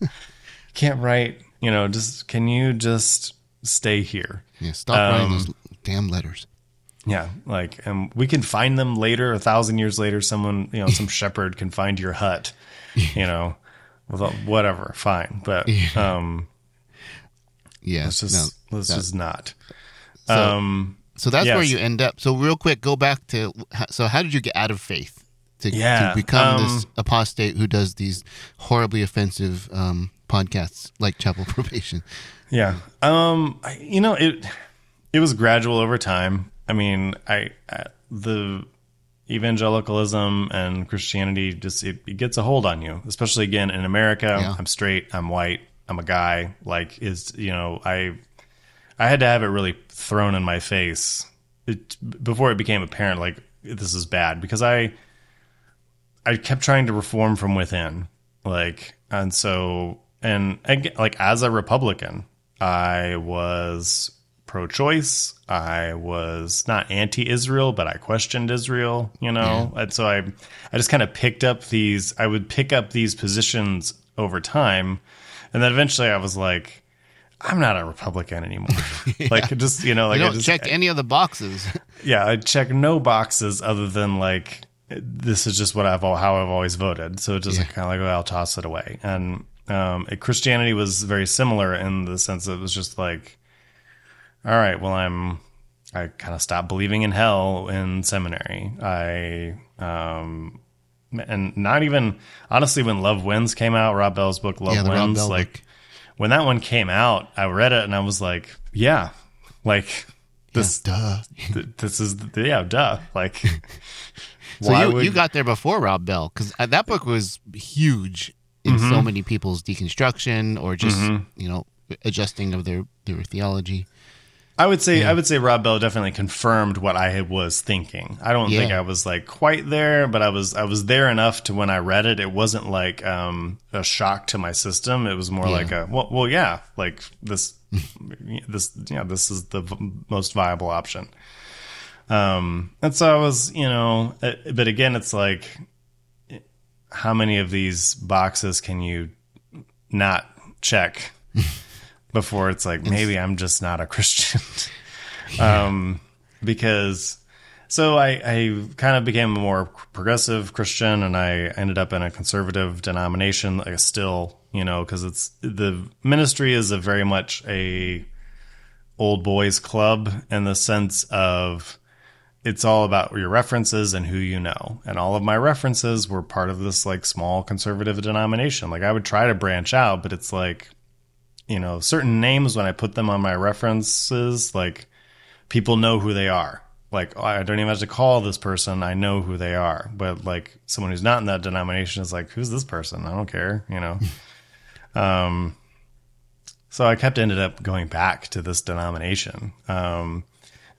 can't write, you know, just can you just stay here? yeah, stop writing Um, those damn letters. Yeah, like, and we can find them later, a thousand years later. Someone, you know, some shepherd can find your hut, you know, whatever, fine. But um, Yeah, let's just no, let's that- just not. So- um, So that's where you end up. So real quick, go back to so how did you get out of faith to, Yeah, to become this um, apostate who does these horribly offensive um, podcasts like Chapel Probation? Yeah. Um I, you know it it was gradual over time. I mean, I, I the evangelicalism and Christianity just it, it gets a hold on you, especially again in America. Yeah. I'm straight, I'm white, I'm a guy. Like is you know, I I had to have it really thrown in my face it, before it became apparent like this is bad because I I kept trying to reform from within, like, and so, and like as a Republican, I was pro-choice. I was not anti-Israel, but I questioned Israel, you know, and so I, I just kind of picked up these. I would pick up these positions over time, and then eventually I was like, I'm not a Republican anymore. Like, just you know, like you I don't just, check any of the boxes. yeah, I check no boxes other than like this is just what I've how I've always voted. So it just Yeah. kind of like well, I'll toss it away. And um, it, Christianity was very similar in the sense that it was just like, all right, well, I'm I kind of stopped believing in hell in seminary. I um, and not even honestly when Love Wins came out, Rob Bell's book Love Yeah, Wins, Bell like book. When that one came out, I read it and I was like, yeah, like this Duh. th- this is yeah, duh. Like, So why you, would you got there before Rob Bell because that book was huge in Mm-hmm. so many people's deconstruction or just you know adjusting of their their theology. I would say I would say Rob Bell definitely confirmed what I was thinking. I don't think I was like quite there, but I was I was there enough to when I read it, it wasn't like um, a shock to my system. It was more Yeah. like a well, well, yeah, like this, this, yeah, this is the v- most viable option. Um, and so I was, you know, uh, but again, it's like, how many of these boxes can you not check before it's like maybe I'm just not a Christian? um, because so I, I kind of became a more progressive Christian, and I ended up in a conservative denomination. Like still, you know, because it's the ministry is a very much a old boys club in the sense of it's all about your references and who you know. And all of my references were part of this like small conservative denomination. Like I would try to branch out, but it's like, you know, certain names when I put them on my references, like people know who they are. Like oh, I don't even have to call this person. I know who they are. But like someone who's not in that denomination is like, who's this person? I don't care, you know. um so I kept ended up going back to this denomination. Um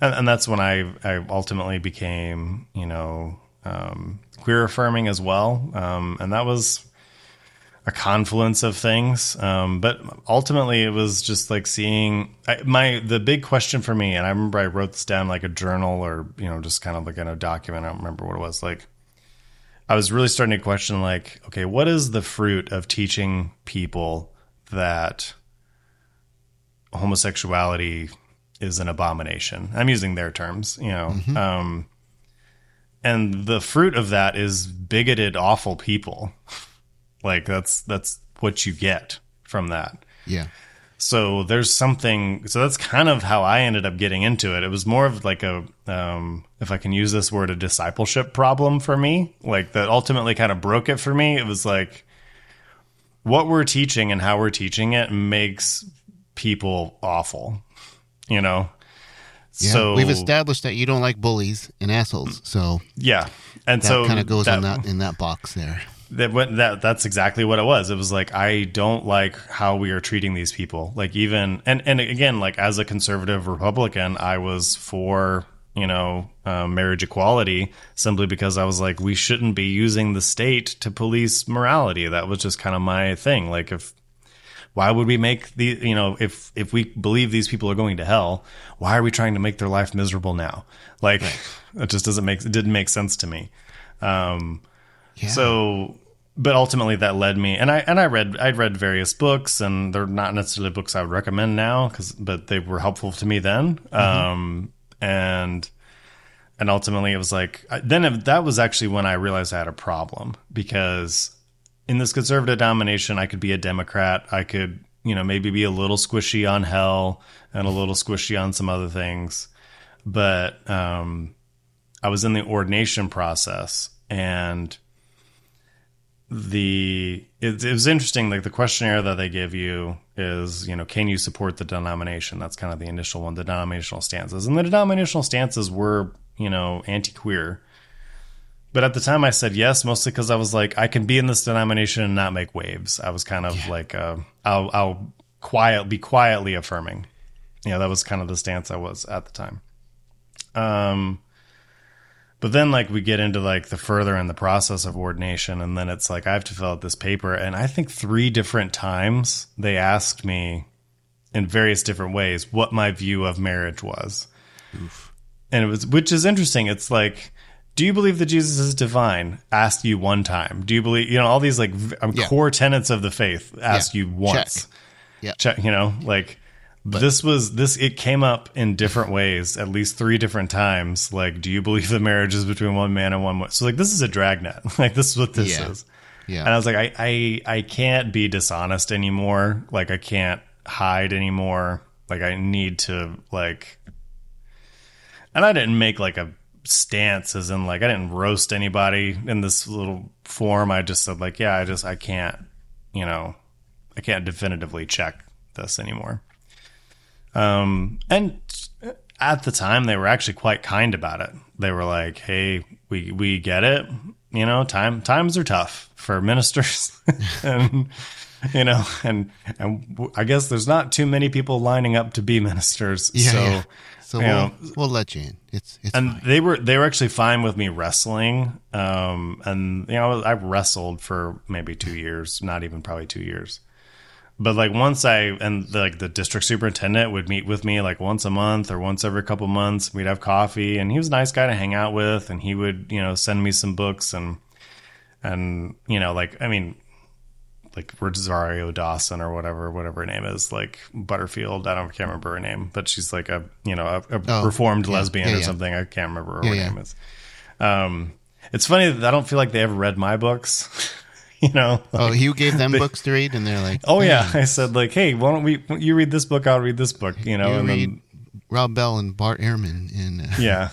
and, and that's when I, I ultimately became, you know, um, queer affirming as well. Um, and that was a confluence of things. Um, but ultimately, it was just like seeing I, my the big question for me. And I remember I wrote this down like a journal or you know just kind of like in a document. I don't remember what it was like. I was really starting to question like, okay, what is the fruit of teaching people that homosexuality is an abomination. I'm using their terms, you know. Um, and the fruit of that is bigoted, awful people. like that's that's what you get from that. Yeah. So there's something. So that's kind of how I ended up getting into it. It was more of like a, um, if I can use this word, a discipleship problem for me. Like that ultimately kind of broke it for me. It was like what we're teaching and how we're teaching it makes people awful. You know. Yeah. So we've established that you don't like bullies and assholes, so yeah, and that so kind of goes that- that in that box there. That went that that's exactly what it was. It was like I don't like how we are treating these people. Like even and and again, like as a conservative Republican, I was for you know uh, marriage equality simply because I was like we shouldn't be using the state to police morality. That was just kind of my thing. Like if why would we make the you know if if we believe these people are going to hell, why are we trying to make their life miserable now? Like it just doesn't make it didn't make sense to me. Um, Yeah. so, but ultimately that led me, and I and I read I'd read various books, and they're not necessarily books I would recommend now, because but they were helpful to me then. Um, and and ultimately it was like then it, that was actually when I realized I had a problem because in this conservative domination, I could be a Democrat, I could you know maybe be a little squishy on hell and a little squishy on some other things, but um, I was in the ordination process and the it, it was interesting like the questionnaire that they give you is you know can you support the denomination? That's kind of the initial one the denominational stances. And the denominational stances were you know anti-queer. But at the time i said yes mostly because i was like i can be in this denomination and not make waves. I was kind of like uh, i'll i'll quiet be quietly affirming. Yeah that was kind of the stance i was at the time. Um but then like we get into like the further in the process of ordination and then it's like I have to fill out this paper and I think three different times they asked me in various different ways what my view of marriage was. And it was which is interesting. It's like do you believe that Jesus is divine? Asked you one time. Do you believe you know all these like um, Yeah. core tenets of the faith? Asked Yeah. you once. Yeah. Check, you know, like this was this it came up in different ways at least three different times. Like do you believe the marriage is between one man and one woman? So like this is a dragnet. Like this is what this Yeah. is. Yeah. and i was like I, I i can't be dishonest anymore. Like i can't hide anymore. Like i need to like and i didn't make like a stance as in like i didn't roast anybody in this little form. I just said like yeah i just i can't you know i can't definitively check this anymore um, and at the time, they were actually quite kind about it. They were like, "Hey, we we get it. You know, time times are tough for ministers, and you know, and and I guess there's not too many people lining up to be ministers. yeah. so, yeah. So we'll, know, we'll let you in. It's it's and fine. they were they were actually fine with me wrestling. Um, and you know, I wrestled for maybe two years, not even probably two years. But like once I and the, like the district superintendent would meet with me like once a month or once every couple months. We'd have coffee, and he was a nice guy to hang out with, and he would you know send me some books and and you know like I mean like Rosario Dawson or whatever whatever her name is like Butterfield I don't I can't remember her name but she's like a you know a, a Oh, reformed yeah, lesbian yeah, or yeah. something I can't remember what her name is. Um, it's funny that I don't feel like they ever read my books. you know. oh, you gave them books to read, and they're like, Oh yeah, "Hey, I said like, hey, why don't we? You read this book, I'll read this book. You know, you and read then Rob Bell and Bart Ehrman in uh, yeah.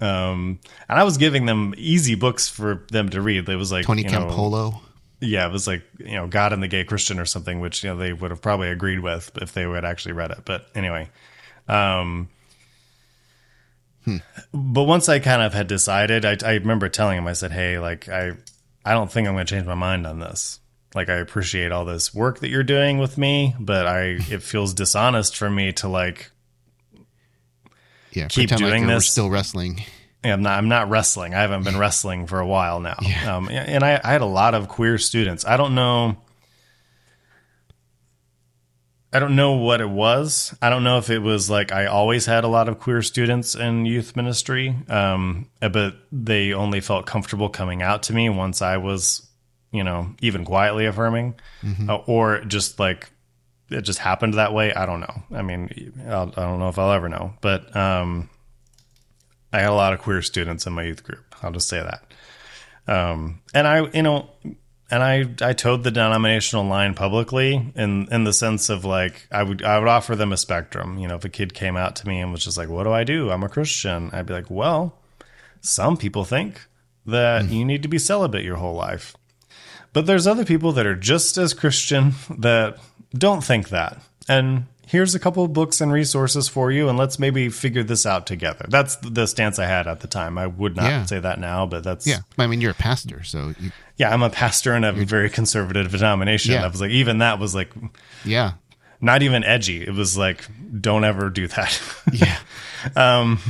Um, and I was giving them easy books for them to read. It was like Tony you know, Campolo. yeah, it was like you know God and the Gay Christian or something, which you know they would have probably agreed with if they had actually read it. But anyway, um, but once I kind of had decided, I, I remember telling him, I said, "Hey, like I, I don't think I'm going to change my mind on this. Like I appreciate all this work that you're doing with me, but I it feels dishonest for me to like Yeah, keep doing like we're this. still wrestling. Yeah, I'm not. I'm not wrestling. I haven't been wrestling for a while now. Um, and I, I had a lot of queer students. I don't know. I don't know what it was. I don't know if it was like I always had a lot of queer students in youth ministry, um, but they only felt comfortable coming out to me once I was, you know, even quietly affirming, uh, or just like it just happened that way. I don't know. I mean, I'll, I don't know if I'll ever know, but um, I had a lot of queer students in my youth group. I'll just say that. Um, and I, you know, and I, I towed the denominational line publicly in, in the sense of like, I would, I would offer them a spectrum. You know, if a kid came out to me and was just like, what do I do? I'm a Christian. I'd be like, well, some people think that hmm. you need to be celibate your whole life. But there's other people that are just as Christian that don't think that. And here's a couple of books and resources for you, and let's maybe figure this out together. That's the stance I had at the time. I would not Yeah. say that now, but that's Yeah, I mean you're a pastor, so you, yeah, I'm a pastor in a very conservative denomination. Yeah. I was like, even that was like Yeah. not even edgy. It was like, don't ever do that. Yeah. Um,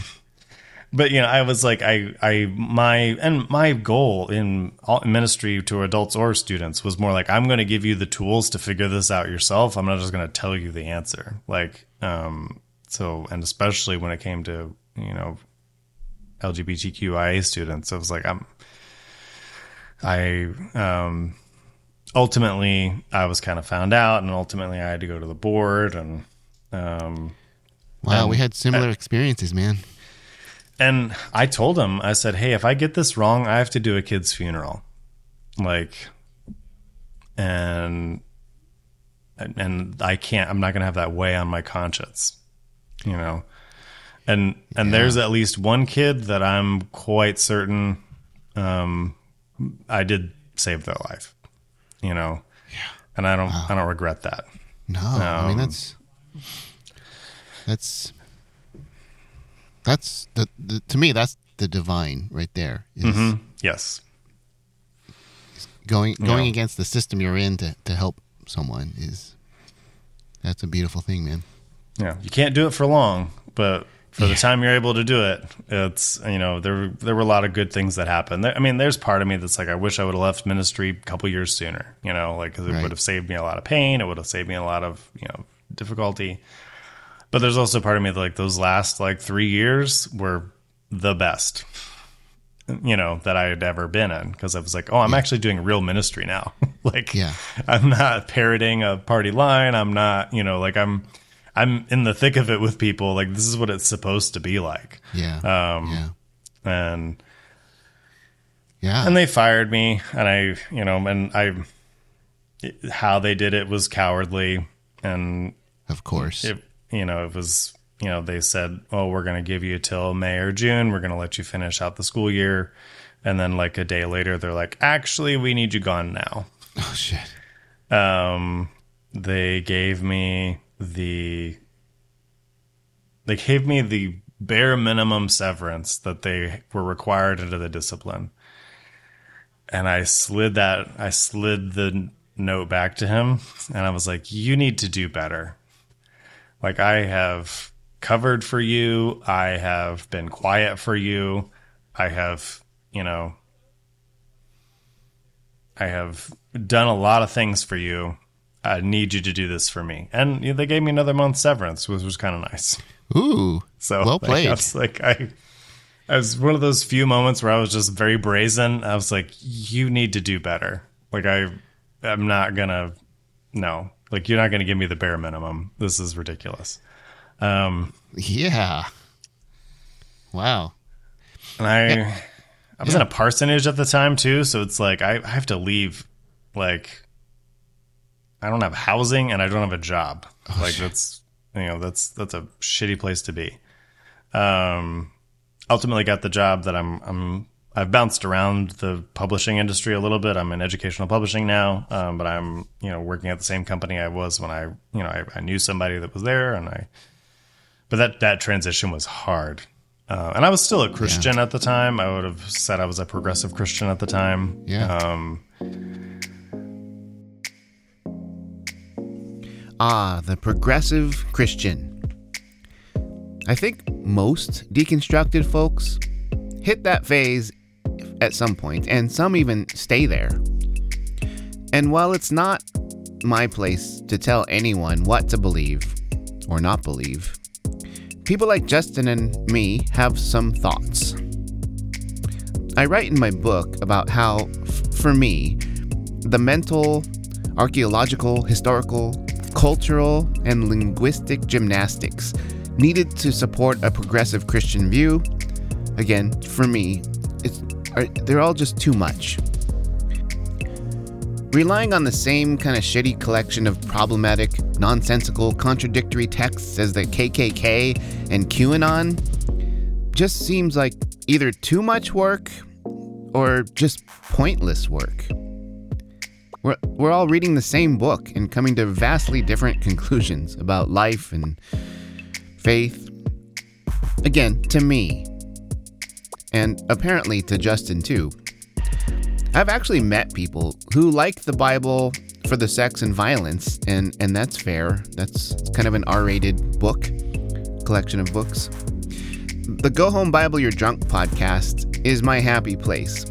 but you know, I was like, I, I, my, and my goal in ministry to adults or students was more like, I'm going to give you the tools to figure this out yourself. I'm not just going to tell you the answer. Like, um, so, and especially when it came to, you know, LGBTQIA students, I was like, I'm, I, um, ultimately I was kind of found out and ultimately I had to go to the board and, um, Wow, we had similar experiences, man. And I told him, I said, "Hey, if I get this wrong, I have to do a kid's funeral." Like and and I can't I'm not going to have that weigh on my conscience. You know. And and there's at least one kid that I'm quite certain um I did save their life. You know. And I don't I don't regret that. No, I mean Um, that's that's that's the, the to me that's the divine right there. Is Yes. going going Yeah. against the system you're in to, to help someone is that's a beautiful thing, man. Yeah, you can't do it for long, but for the time you're able to do it, it's you know there there were a lot of good things that happened. There, I mean, there's part of me that's like, I wish I would have left ministry a couple years sooner. You know, like 'cause it Right. would have saved me a lot of pain. It would have saved me a lot of you know difficulty. But there's also part of me that like those last like three years were the best. You know that I had ever been in because I was like, oh, I'm actually doing real ministry now. like, Yeah. I'm not parroting a party line. I'm not, you know, like I'm, I'm in the thick of it with people. Like this is what it's supposed to be like. Yeah. Um, yeah. And Yeah. and they fired me, and I, you know, and I, how they did it was cowardly, and of course. it, you know, it was, you know, they said, oh, we're going to give you till May or June. We're going to let you finish out the school year. And then like a day later, they're like, actually, we need you gone now. oh shit. um, they gave me the they gave me the bare minimum severance that they were required under the discipline. And i slid that i slid the note back to him and i was like you need to do better. Like i have covered for you. I have been quiet for you. I have you know I have done a lot of things for you. I need you to do this for me. And they gave me another month severance, which was kind of nice. Ooh. So well like, played. I was like, I, I was one of those few moments where I was just very brazen. I was like, you need to do better. Like I, I'm not gonna, no, like you're not gonna give me the bare minimum. This is ridiculous. Um, yeah. Wow. And I, I was in a parsonage at the time too, so it's like I, I have to leave. Like, I don't have housing and I don't have a job. like that's you know that's that's a shitty place to be. Um, ultimately got the job that I'm I'm I've bounced around the publishing industry a little bit. I'm in educational publishing now, um, but I'm you know working at the same company I was when I you know I, I knew somebody that was there, and I. But that that transition was hard, uh, and I was still a Christian at the time. I would have said I was a progressive Christian at the time. Yeah. Um, Ah, the progressive Christian. I think most deconstructed folks hit that phase at some point, and some even stay there. And while it's not my place to tell anyone what to believe or not believe, people like Justin and me have some thoughts. I write in my book about how, f- for me, the mental, archaeological, historical, cultural, and linguistic gymnastics needed to support a progressive Christian view, again, for me, it's, are, they're all just too much. Relying on the same kind of shitty collection of problematic, nonsensical, contradictory texts as the KKK and QAnon just seems like either too much work or just pointless work. We're, we're all reading the same book and coming to vastly different conclusions about life and faith. Again, to me, and apparently to Justin too. I've actually met people who like the Bible for the sex and violence, and, and that's fair. That's kind of an R rated book, collection of books. The Go Home Bible You're Drunk podcast is my happy place.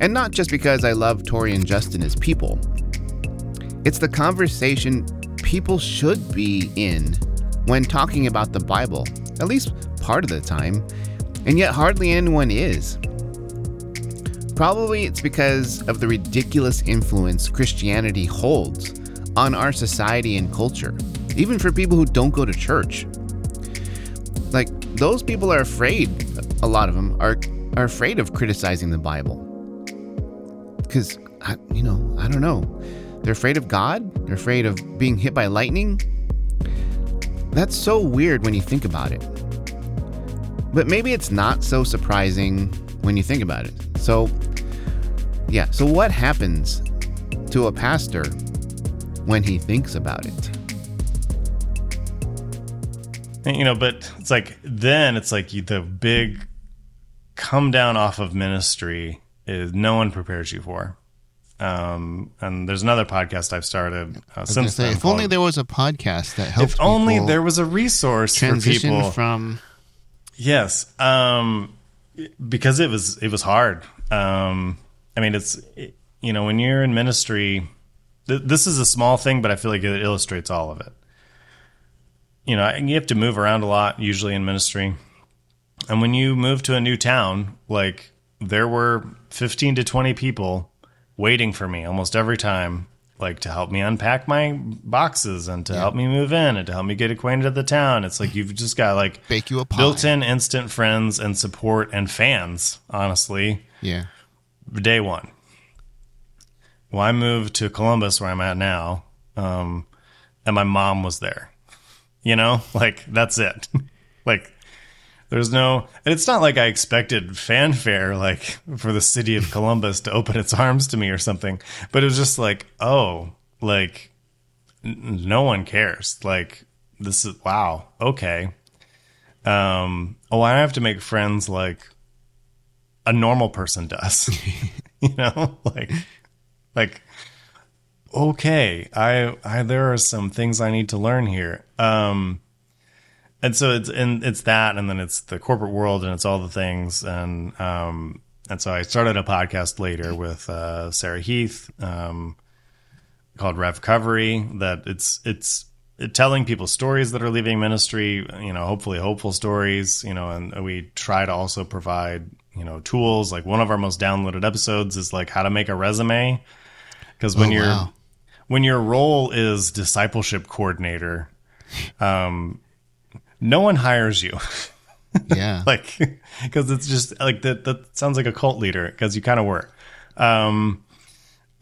And not just because I love Tori and Justin as people, it's the conversation people should be in when talking about the Bible, at least part of the time, and yet hardly anyone is. Probably it's because of the ridiculous influence Christianity holds on our society and culture, even for people who don't go to church. Like, those people are afraid, a lot of them are, are afraid of criticizing the Bible. Because, you know, I don't know. They're afraid of God, they're afraid of being hit by lightning. That's so weird when you think about it. But maybe it's not so surprising when you think about it. So, yeah, so what happens to a pastor when he thinks about it? You know, but it's like then it's like the big come down off of ministry is no one prepares you for. Um, and there's another podcast I've started uh, since say, then. if only there was a podcast that helped. if only there was a resource for people. from Yes, um, because it was it was hard. Um, I mean, it's it- you know when you're in ministry, th- this is a small thing, but I feel like it illustrates all of it. You know, and you have to move around a lot usually in ministry, and when you move to a new town, like there were 15 to 20 people waiting for me almost every time like to help me unpack my boxes and to help me move in and to help me get acquainted with the town. It's like you've just got like bake you a pie. built-in instant friends and support and fans honestly. Yeah. day one. Well i moved to columbus where i'm at now um, and my mom was there. You know? Like that's it. Like there's no and it's not like i expected fanfare like for the city of columbus to open its arms to me or something but it was just like oh like no one cares. Like this is wow okay. Um oh i have to make friends like a normal person does you know like like okay i i there are some things i need to learn here. Um and so it's and it's that and then it's the corporate world and it's all the things. And um and so i started a podcast later with uh sarah heath um called RevCovery that it's it's telling people stories that are leaving ministry you know hopefully hopeful stories you know and we try to also provide you know tools. Like one of our most downloaded episodes is like how to make a resume. Because when Oh, you're wow. when your role is discipleship coordinator um no one hires you Yeah. like because it's just like that that sounds like a cult leader because you kind of were um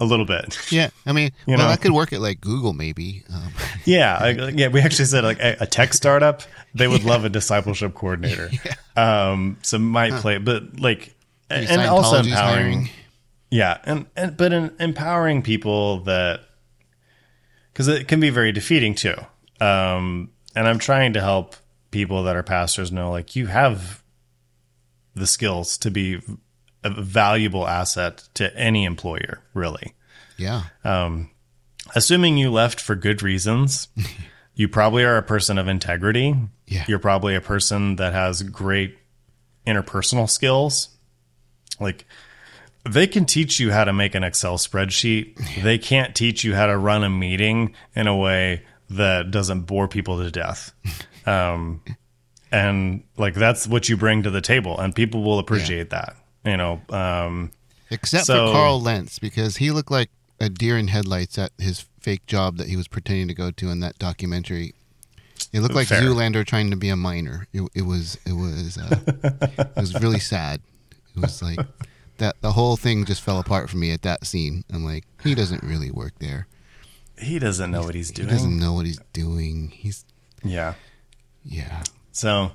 a little bit yeah. I mean, You well, know? I could work at like Google maybe. Um, yeah I, yeah we actually said like a, a tech startup they would love a discipleship coordinator um so might play but like and also empowering hiring. yeah and, and but in, empowering people that because it can be very defeating too um and i'm trying to help people that are pastors know like you have the skills to be a valuable asset to any employer really yeah. Um, assuming you left for good reasons, you probably are a person of integrity. Yeah. You're probably a person that has great interpersonal skills. Like they can teach you how to make an Excel spreadsheet. They can't teach you how to run a meeting in a way that doesn't bore people to death. Um, and like that's what you bring to the table, and people will appreciate that. You know, um, Except So- for Carl Lentz because he looked like a deer in headlights at his fake job that he was pretending to go to in that documentary. It looked like Fair. Zoolander trying to be a miner. It, it was it was uh, it was really sad. It was like that the whole thing just fell apart for me at that scene. I'm like, he doesn't really work there. he doesn't know what he's doing. He doesn't know what he's doing. He's yeah. Yeah. So,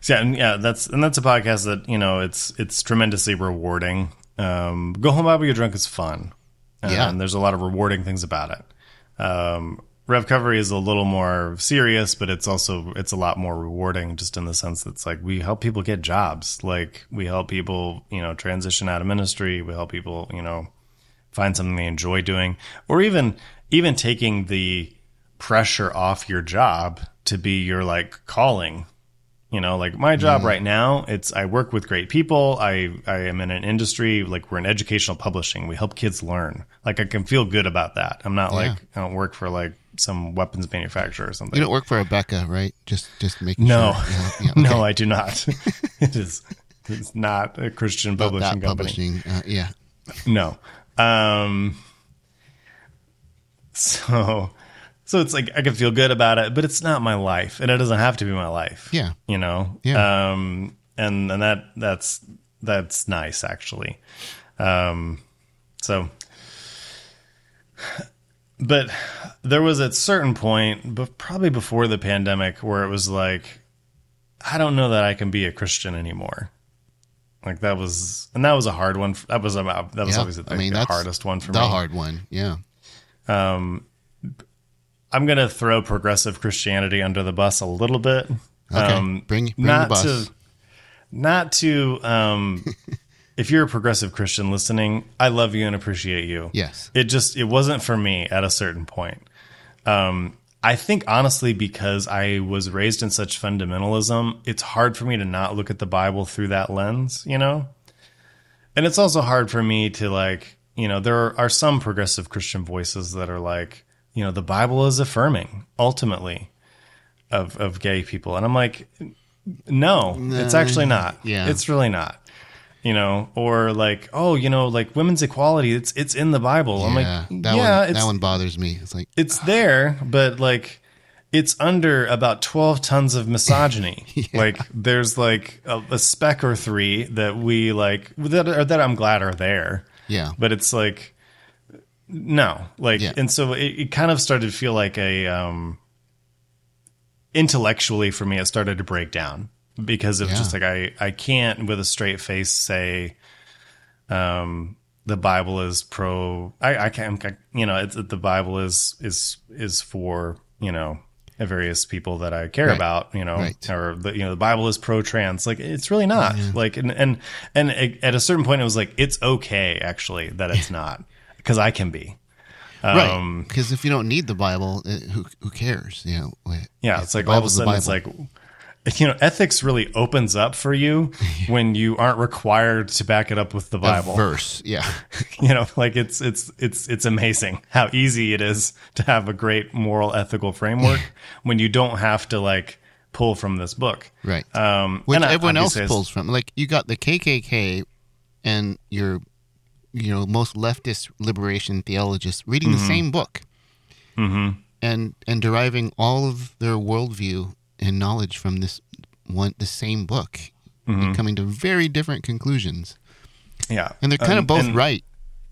so yeah, and yeah, that's and that's a podcast that you know it's it's tremendously rewarding. Um, Go home Bible You're drunk is fun, Yeah. and there's a lot of rewarding things about it. Um, RevCovery is a little more serious, but it's also it's a lot more rewarding, just in the sense that it's like we help people get jobs, like we help people, you know, transition out of ministry. We help people, you know, find something they enjoy doing, or even even taking the pressure off your job to be your like calling. You know, like my job right now, it's I work with great people. I I am in an industry like we're in educational publishing. We help kids learn. Like I can feel good about that. I'm not like I don't work for like some weapons manufacturer or something. You don't work for Rebecca, right? Just just making No, sure. Yeah, yeah, no. I do not. it is it's not a Christian publishing company. publishing. Uh, yeah. No. Um so so it's like I can feel good about it, but it's not my life and it doesn't have to be my life. Yeah. You know? Yeah. Um and and that that's that's nice actually. Um so but there was a certain point, but probably before the pandemic, where it was like, I don't know that I can be a Christian anymore. Like that was, and that was a hard one. That was about that was Yeah. always the, I mean, the hardest one for the me. hard one. Yeah. Um, I'm gonna throw progressive Christianity under the bus a little bit. Okay. Um, bring bring not the bus. to, not to. Um, if you're a progressive Christian listening, I love you and appreciate you. yes. it just it wasn't for me at a certain point um i think honestly because i was raised in such fundamentalism it's hard for me to not look at the bible through that lens you know and it's also hard for me to like you know there are some progressive christian voices that are like you know the bible is affirming ultimately of of gay people and i'm like no it's actually not yeah. it's really not you know or like oh you know like women's equality it's it's in the bible i'm like that yeah one that one bothers me. It's like it's ah. there, but like it's under about 12 tons of misogyny. Like there's like a, a speck or three that we like that that I'm glad are there. yeah. But it's like no, like Yeah. and so it, it kind of started to feel like a um intellectually for me it started to break down because it was Yeah. just like I I can't with a straight face say um the Bible is pro. I, I can't. I, you know, it's, the Bible is is is for you know various people that I care Right. about. You know, Right. or the, you know the Bible is pro trans. Like it's really not. Like and and and at a certain point, it was like it's okay actually that it's not because I can be. right. Um, Because if you don't need the Bible, uh, who who cares? You know. Yeah, it's like all of a Bible's sudden it's like you know ethics really opens up for you when you aren't required to back it up with the A Bible. verse. Yeah. you know like it's it's it's it's amazing how easy it is to have a great moral ethical framework when you don't have to like pull from this book Right. um Which and everyone else pulls from. Like you got the KKK and your, you know, most leftist liberation theologists reading Mm-hmm. the same book, mm-hmm. and and deriving all of their worldview and knowledge from this one the same book, Mm-hmm. and coming to very different conclusions. yeah And they're kind Um, of both and- right.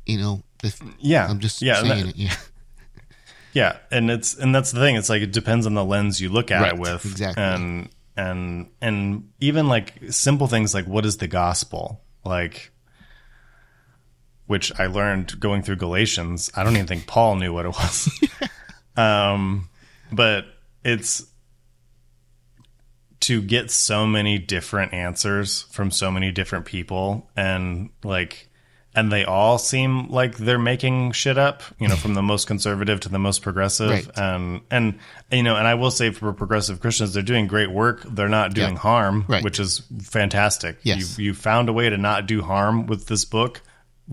You know. If, yeah I'm just yeah saying that- it. Yeah. yeah and it's and that's the thing it's like it depends on the lens you look at Right, it with exactly. and and and even like simple things like what is the gospel like which i learned going through galatians i don't even think paul knew what it was um but it's to get so many different answers from so many different people and like and they all seem like they're making shit up you know from the most conservative to the most progressive Right. and and you know and i will say for progressive christians they're doing great work they're not doing Yeah. harm Right. which is fantastic Yes. you you found a way to not do harm with this book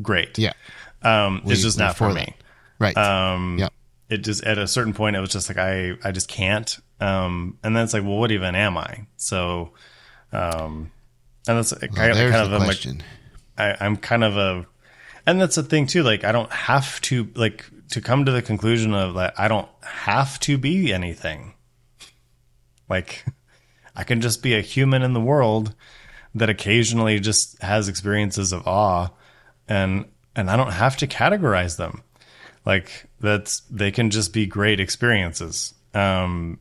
great Yeah. um We- it's just not for for me. Right. um yeah. it just at a certain point it was just like i i just can't um and then it's like well what even am i so um and that's like, I, kind of the am like question. I, i'm kind of a and that's the thing too like i don't have to like to come to the conclusion of that i don't have to be anything like i can just be a human in the world that occasionally just has experiences of awe and and i don't have to categorize them like that's they can just be great experiences um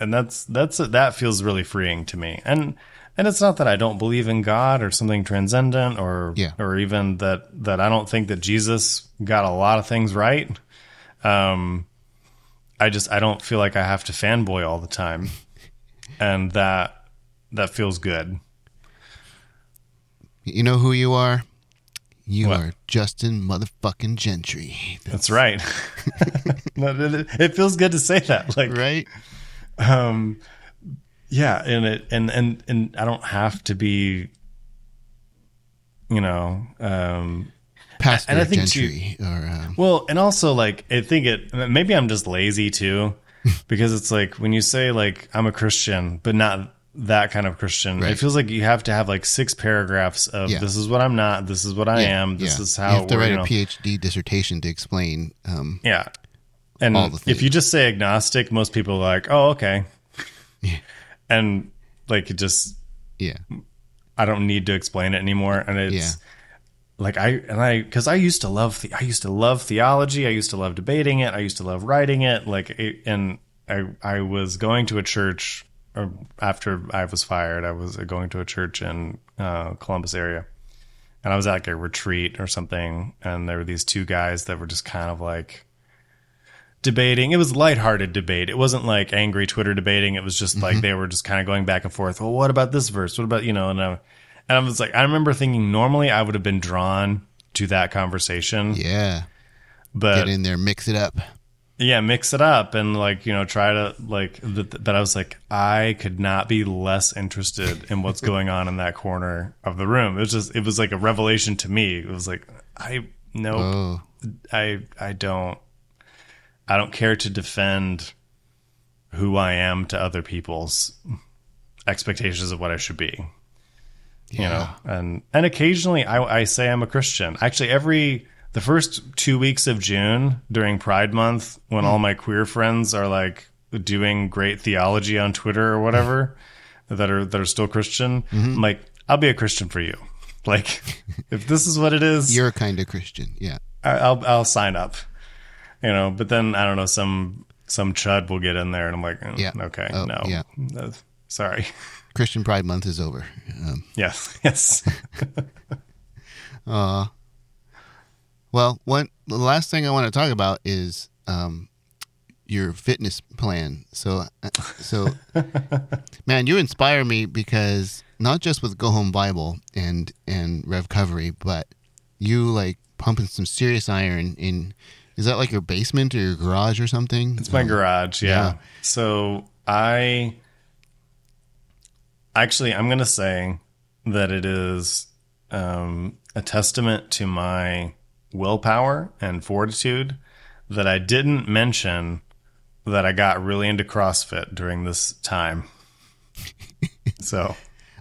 and that's that's that feels really freeing to me and and it's not that i don't believe in god or something transcendent or Yeah. or even that that i don't think that jesus got a lot of things right um I just I don't feel like I have to fanboy all the time, and that that feels good. You know who you are? You What? are Justin motherfucking Gentry. That's right. It- feels good to say that. Like Right? um yeah and it and and and i don't have to be you know um Pastor And I think too- Gentry. or um, well and also like i think it maybe i'm just lazy too because it's like when you say like i'm a christian but not that kind of christian Right. it feels like you have to have like six paragraphs of Yeah. this is what i'm not this is what i yeah, am this yeah. is how you have to write you know, a PhD dissertation to explain. Um, Yeah. And all the if you just say agnostic, most people are like, oh, okay. And like, it just, yeah, I don't need to explain it anymore. And it's like, I, and I, cause I used to love, the, I used to love theology. I used to love debating it. I used to love writing it. Like, it, and I, I was going to a church after I was fired, I was going to a church in uh, Columbus area. And I was at like a retreat or something. And there were these two guys that were just kind of like, debating. It was lighthearted debate. It wasn't like angry Twitter debating. It was just like they were just kind of going back and forth. Well, what about this verse? What about you know? And I, and I was like, I remember thinking normally I would have been drawn to that conversation, yeah. but Get in there, mix it up. Yeah, mix it up and like you know try to like. th- But I was like, I could not be less interested in what's going on in that corner of the room. It was just it was like a revelation to me. It was like I no. Oh, I I don't I don't care to defend who I am to other people's expectations of what I should be. You know, and and occasionally I I say I'm a Christian. Actually, every the first two weeks of June during Pride Month, when all my queer friends are like doing great theology on Twitter or whatever, that are that are still Christian, I'm like, I'll be a Christian for you. Like, if this is what it is, you're a kind of Christian. Yeah. I- I'll I'll sign up. You know, but then I don't know some some chud will get in there, and I'm like, mm, Yeah. okay, Oh, no, yeah. Uh, sorry. Christian Pride Month is over. Um, Yes, yes. Well, one the last thing I want to talk about is um, your fitness plan. So, uh, so, man, you inspire me because not just with Go Home Bible and and RevCovery, but you like pumping some serious iron in. Is that like your basement or your garage or something? It's my garage, yeah. yeah. So I actually I'm gonna say that it is um, a testament to my willpower and fortitude that I didn't mention that I got really into CrossFit during this time. so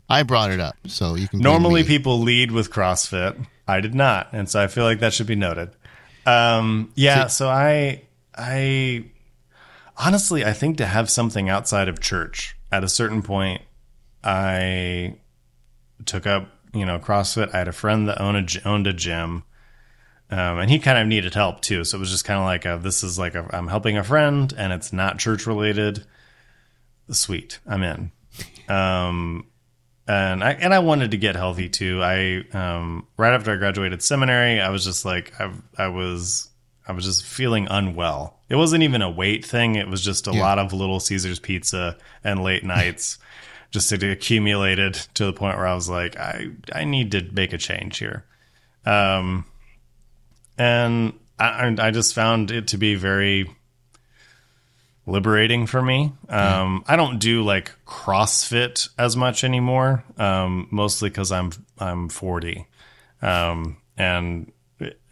I brought it up, so you can. normally people lead with CrossFit. I did not, and so I feel like that should be noted. Um, yeah, so I, I honestly, I think to have something outside of church at a certain point, I took up, you know, CrossFit. I had a friend that owned a, owned a gym. Um, and he kind of needed help too. So it was just kind of like, a, this is like, a, I'm helping a friend and it's not church related. Sweet. I'm in. Um, and I and I wanted to get healthy too. I um right after I graduated seminary, I was just like I I was I was just feeling unwell. It wasn't even a weight thing. It was just a Yeah. lot of little Caesar's pizza and late nights. just it accumulated to the point where I was like, I I need to make a change here. Um, and I I just found it to be very liberating for me. Um, I don't do like CrossFit as much anymore, um, mostly because I'm I'm 40, um, and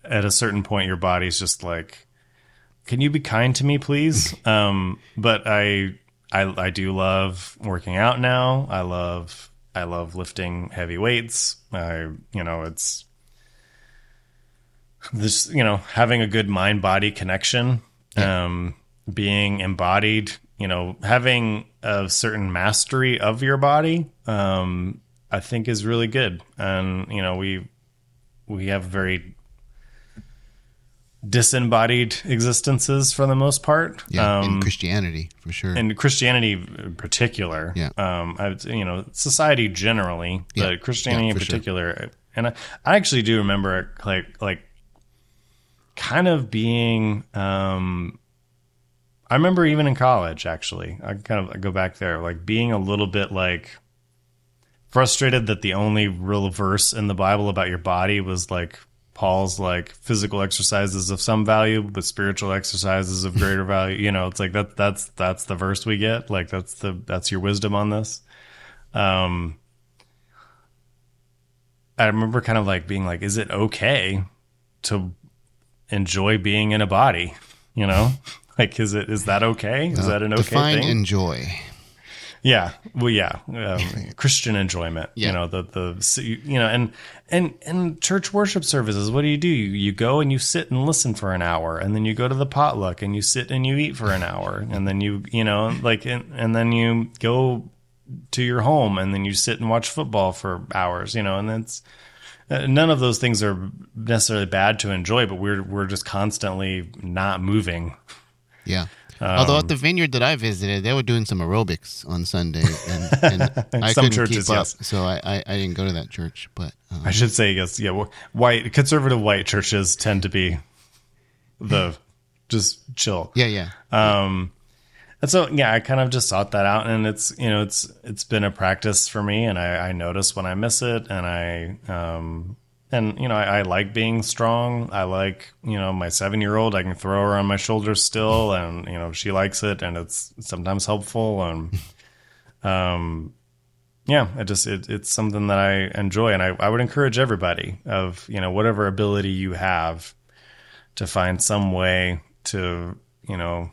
at a certain point, your body's just like, "Can you be kind to me, please?" um, but I, I I do love working out now. I love I love lifting heavy weights. I you know it's this you know having a good mind body connection um being embodied you know having a certain mastery of your body um i think is really good and you know we we have very disembodied existences for the most part Yeah, um in Christianity for sure. and Christianity in particular. Yeah. Um, I, you know, society generally, Yeah. but Christianity Yeah, in for sure. particular. And I, I actually do remember like, like kind of being, um, I remember even in college, actually, I kind of go back there, like being a little bit like frustrated that the only real verse in the Bible about your body was like Paul's like physical exercises of some value, but spiritual exercises of greater value. You know, it's like that. That's that's the verse we get. Like that's the that's your wisdom on this. Um, I remember kind of like being like, is it okay to enjoy being in a body? You know, like is it is that okay? Is that an okay Define thing? enjoy. Yeah, well, yeah, um, Christian enjoyment. Yeah. You know the the you know and and and church worship services. What do you do? You, you go and you sit and listen for an hour, and then you go to the potluck and you sit and you eat for an hour, and then you you know like and, and then you go to your home, and then you sit and watch football for hours. You know, and uh, none of those things are necessarily bad to enjoy, but we're we're just constantly not moving. Yeah. Although at the vineyard that I visited, they were doing some aerobics on Sunday, and, and I Some couldn't churches, keep up, yes. so I, I, I didn't go to that church. But um, I should say yes. Yeah, white conservative white churches tend to be the just chill. yeah, yeah, Um, and so yeah, I kind of just sought that out, and it's you know it's it's been a practice for me, and I, I notice when I miss it, and I um and you know I, I like being strong. I like you know my seven year old. I can throw her on my shoulder still, and you know she likes it, and it's sometimes helpful, and um yeah, it just it, it's something that I enjoy, and I, I would encourage everybody of you know whatever ability you have to find some way to you know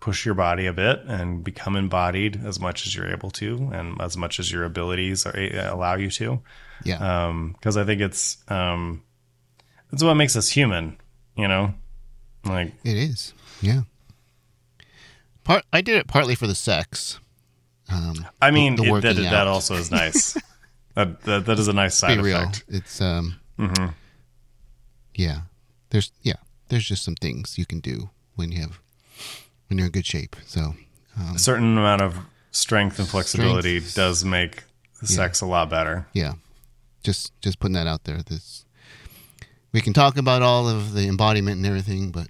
push your body a bit and become embodied as much as you're able to, and as much as your abilities are, allow you to. yeah. Um, Because I think it's um, it's what makes us human, you know. Like It is. Yeah. Part I did it partly for the sex. Um, I mean, the it, that that also is nice. that, that that is a nice be side real. effect. It's um. Mm-hmm. Yeah. There's yeah. There's just some things you can do when you have when you're in good shape. So um, A certain amount of strength and flexibility Strength. does make sex a lot better. yeah, just just putting that out there. This we can talk about all of the embodiment and everything, but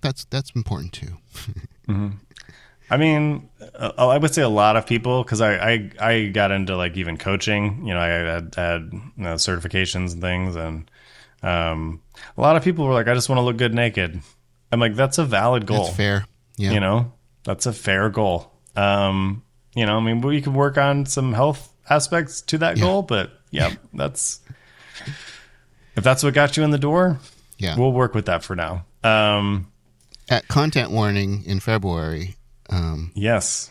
that's that's important too. I mean, uh, I would say a lot of people because I, I I got into like even coaching. You know, I had had you know, certifications and things, and um, a lot of people were like, "I just want to look good naked." I'm like, "That's a valid goal." That's fair. Yeah. You know, that's a fair goal. Um, you know, I mean, we can work on some health aspects to that Yeah. goal, but yeah, that's if that's what got you in the door, Yeah. we'll work with that for now. Um, At content warning in February, um, yes.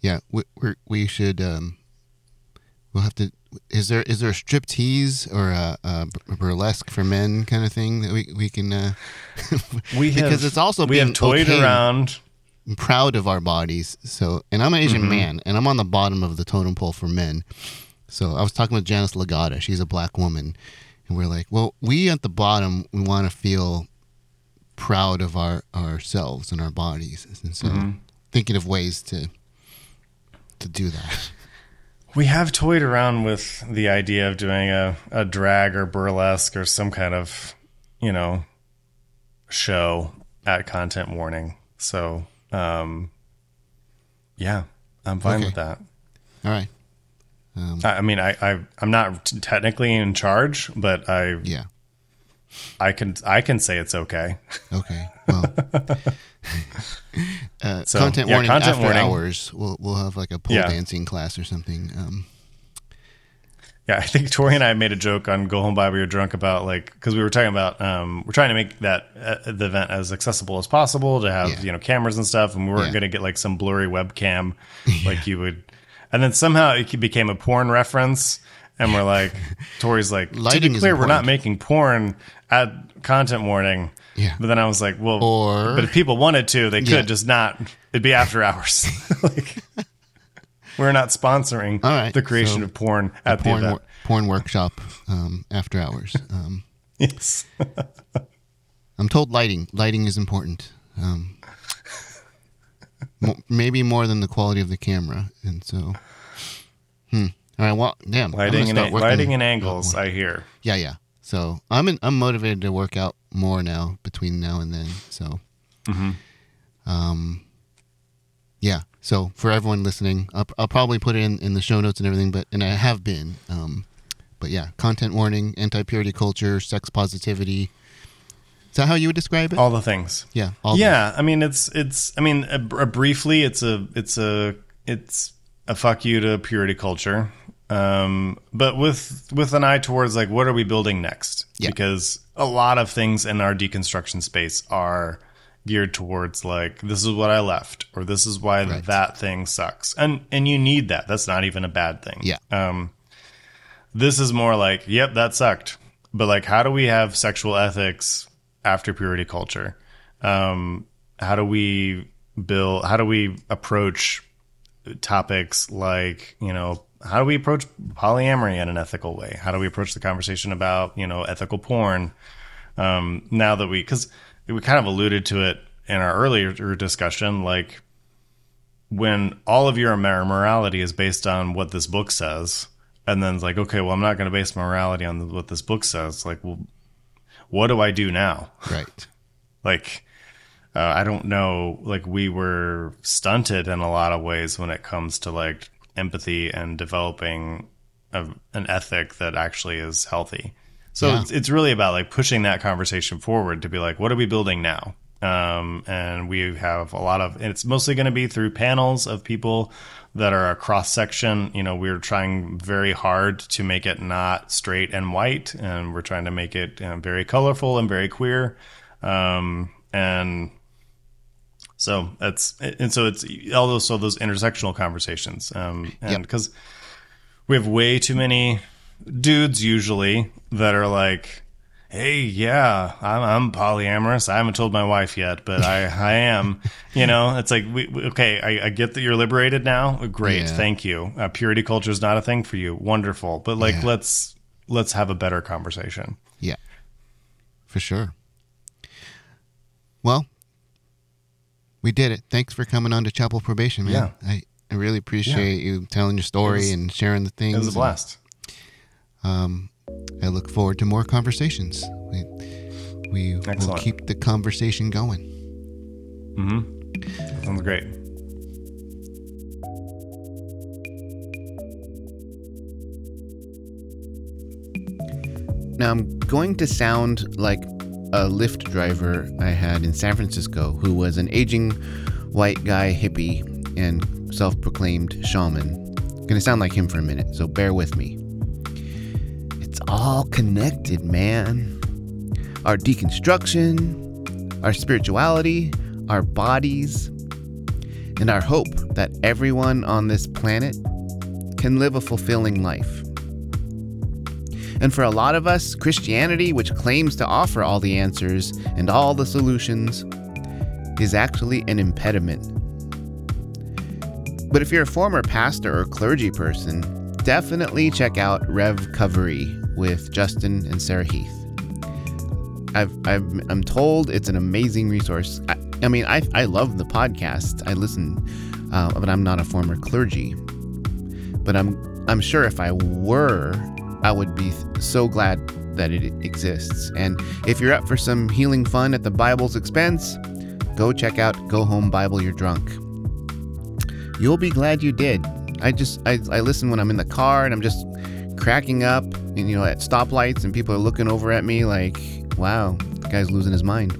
yeah, we we're, we should um, we'll have to. Is there is there a strip tease or a, a burlesque for men kind of thing that we we can? Uh, We because have, it's also we have toyed okay around. Proud of our bodies. So, and I'm an Asian mm-hmm. man, and I'm on the bottom of the totem pole for men. So I was talking with Janice Legata. She's a black woman, and we're like, well, we at the bottom, we want to feel proud of our ourselves and our bodies, and so mm-hmm. thinking of ways to to do that. We have toyed around with the idea of doing a, a drag or burlesque or some kind of, you know, show at content warning. So, um, yeah, I'm fine Okay. with that. All right. I, I mean, I, I I'm not t- technically in charge, but I Yeah. I can I can say it's okay. Okay. Well. Uh, So, content yeah, warning content after warning. hours. We'll we'll have like a pole Yeah. dancing class or something. Um, Yeah, I think Tori and I made a joke on Go Home Bible You're Drunk about like because we were talking about um, we're trying to make that uh, the event as accessible as possible to have Yeah. you know cameras and stuff, and we weren't Yeah. going to get like some blurry webcam like you would, and then somehow it became a porn reference, and we're like, Tori's like, to be clear, we're not making porn at content warning. Yeah. But then I was like, well, Or- but if people wanted to, they could Yeah. just not. It'd be after hours. like, we're not sponsoring right, the creation so of porn at the porn wor- porn workshop um, after hours. Um, Yes. I'm told lighting lighting is important. Um, mo- maybe more than the quality of the camera, and so. Hmm. All right. Well, damn. Lighting and working lighting and angles. I hear. Yeah, yeah. So I'm in, I'm motivated to work out more now between now and then. So, um, Yeah. So for everyone listening, I'll, I'll probably put it in, in the show notes and everything, but and I have been. Um, but yeah, content warning, anti purity culture, sex positivity. Is that how you would describe it? All the things. yeah. All yeah, I mean it's it's I mean a, a briefly it's a it's a it's a fuck you to purity culture. Um but with with an eye towards like what are we building next? Yeah. Because a lot of things in our deconstruction space are geared towards like this is what I left or this is why Right. that thing sucks. And and you need that. That's not even a bad thing. Yeah. Um this is more like, yep, that sucked. But like how do we have sexual ethics after purity culture? um, how do we build how do we approach topics like you know how do we approach polyamory in an ethical way how do we approach the conversation about you know ethical porn um, now that we because we kind of alluded to it in our earlier discussion like when all of your morality is based on what this book says and then it's like okay well i'm not going to base morality on what this book says like well what do i do now Right. like uh, i don't know like we were stunted in a lot of ways when it comes to like empathy and developing a, an ethic that actually is healthy so Yeah. it's, it's really about like pushing that conversation forward to be like what are we building now um, and we have a lot of and it's mostly going to be through panels of people that are a cross section you know we're trying very hard to make it not straight and white and we're trying to make it uh, very colorful and very queer um, and so that's and so it's all those so those intersectional conversations um and Yep. because we have way too many dudes usually that are like hey yeah i'm, I'm polyamorous i haven't told my wife yet but i i am you know it's like we, we- okay I, I get that you're liberated now great Yeah. thank you uh, purity culture is not a thing for you wonderful but like Yeah. let's let's have a better conversation Yeah. For sure. Well, we did it. Thanks for coming on to Chapel Probation, man. Yeah. I, I really appreciate you telling your story and sharing the things. it was a and, blast Um, I look forward to more conversations. We, we will keep the conversation going. mm-hmm sounds great Now I'm going to sound like a Lyft driver I had in San Francisco who was an aging white guy hippie and self proclaimed shaman. Gonna sound like him for a minute, so bear with me. All connected, man. Our deconstruction, our spirituality, our bodies, and our hope that everyone on this planet can live a fulfilling life. And for a lot of us, Christianity, which claims to offer all the answers and all the solutions, is actually an impediment. But if you're a former pastor or clergy person, definitely check out RevCovery with Justin and Sarah Heath. I've, I've, I'm told it's an amazing resource. I, I mean, I, I love the podcast. I listen, uh, but I'm not a former clergy. But I'm I'm sure if I were, I would be so glad that it exists. And if you're up for some healing fun at the Bible's expense, go check out Go Home Bible You're Drunk. You'll be glad you did. I just I, I listen when I'm in the car and I'm just cracking up you know at stoplights and people are looking over at me like, wow, the guy's losing his mind.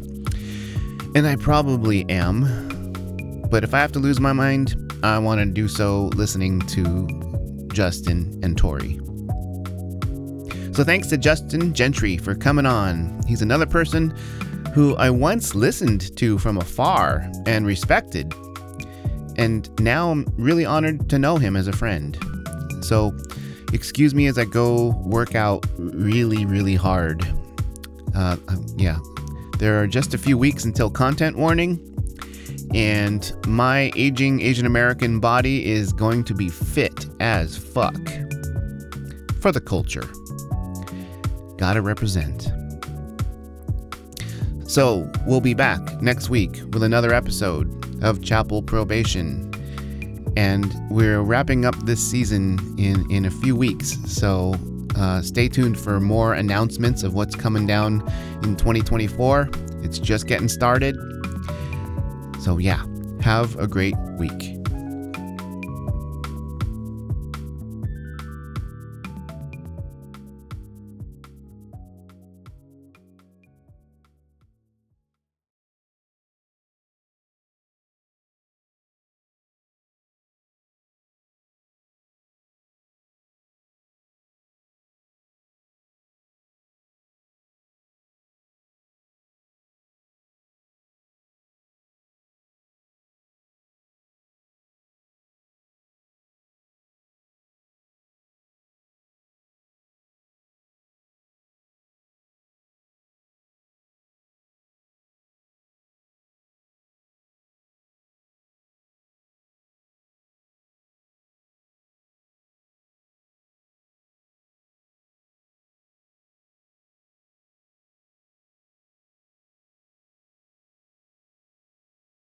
And I probably am. But if I have to lose my mind, I want to do so listening to Justin and Tori. So thanks to Justin Gentry for coming on. He's another person who I once listened to from afar and respected. And now I'm really honored to know him as a friend. So excuse me as I go work out really, really hard. Uh, yeah, there are just a few weeks until content warning, and my aging Asian American body is going to be fit as fuck for the culture. Gotta represent. So, we'll be back next week with another episode of Chapel Probation. And we're wrapping up this season in, in a few weeks. So, uh, stay tuned for more announcements of what's coming down in 2024. It's just getting started. So, yeah, Have a great week.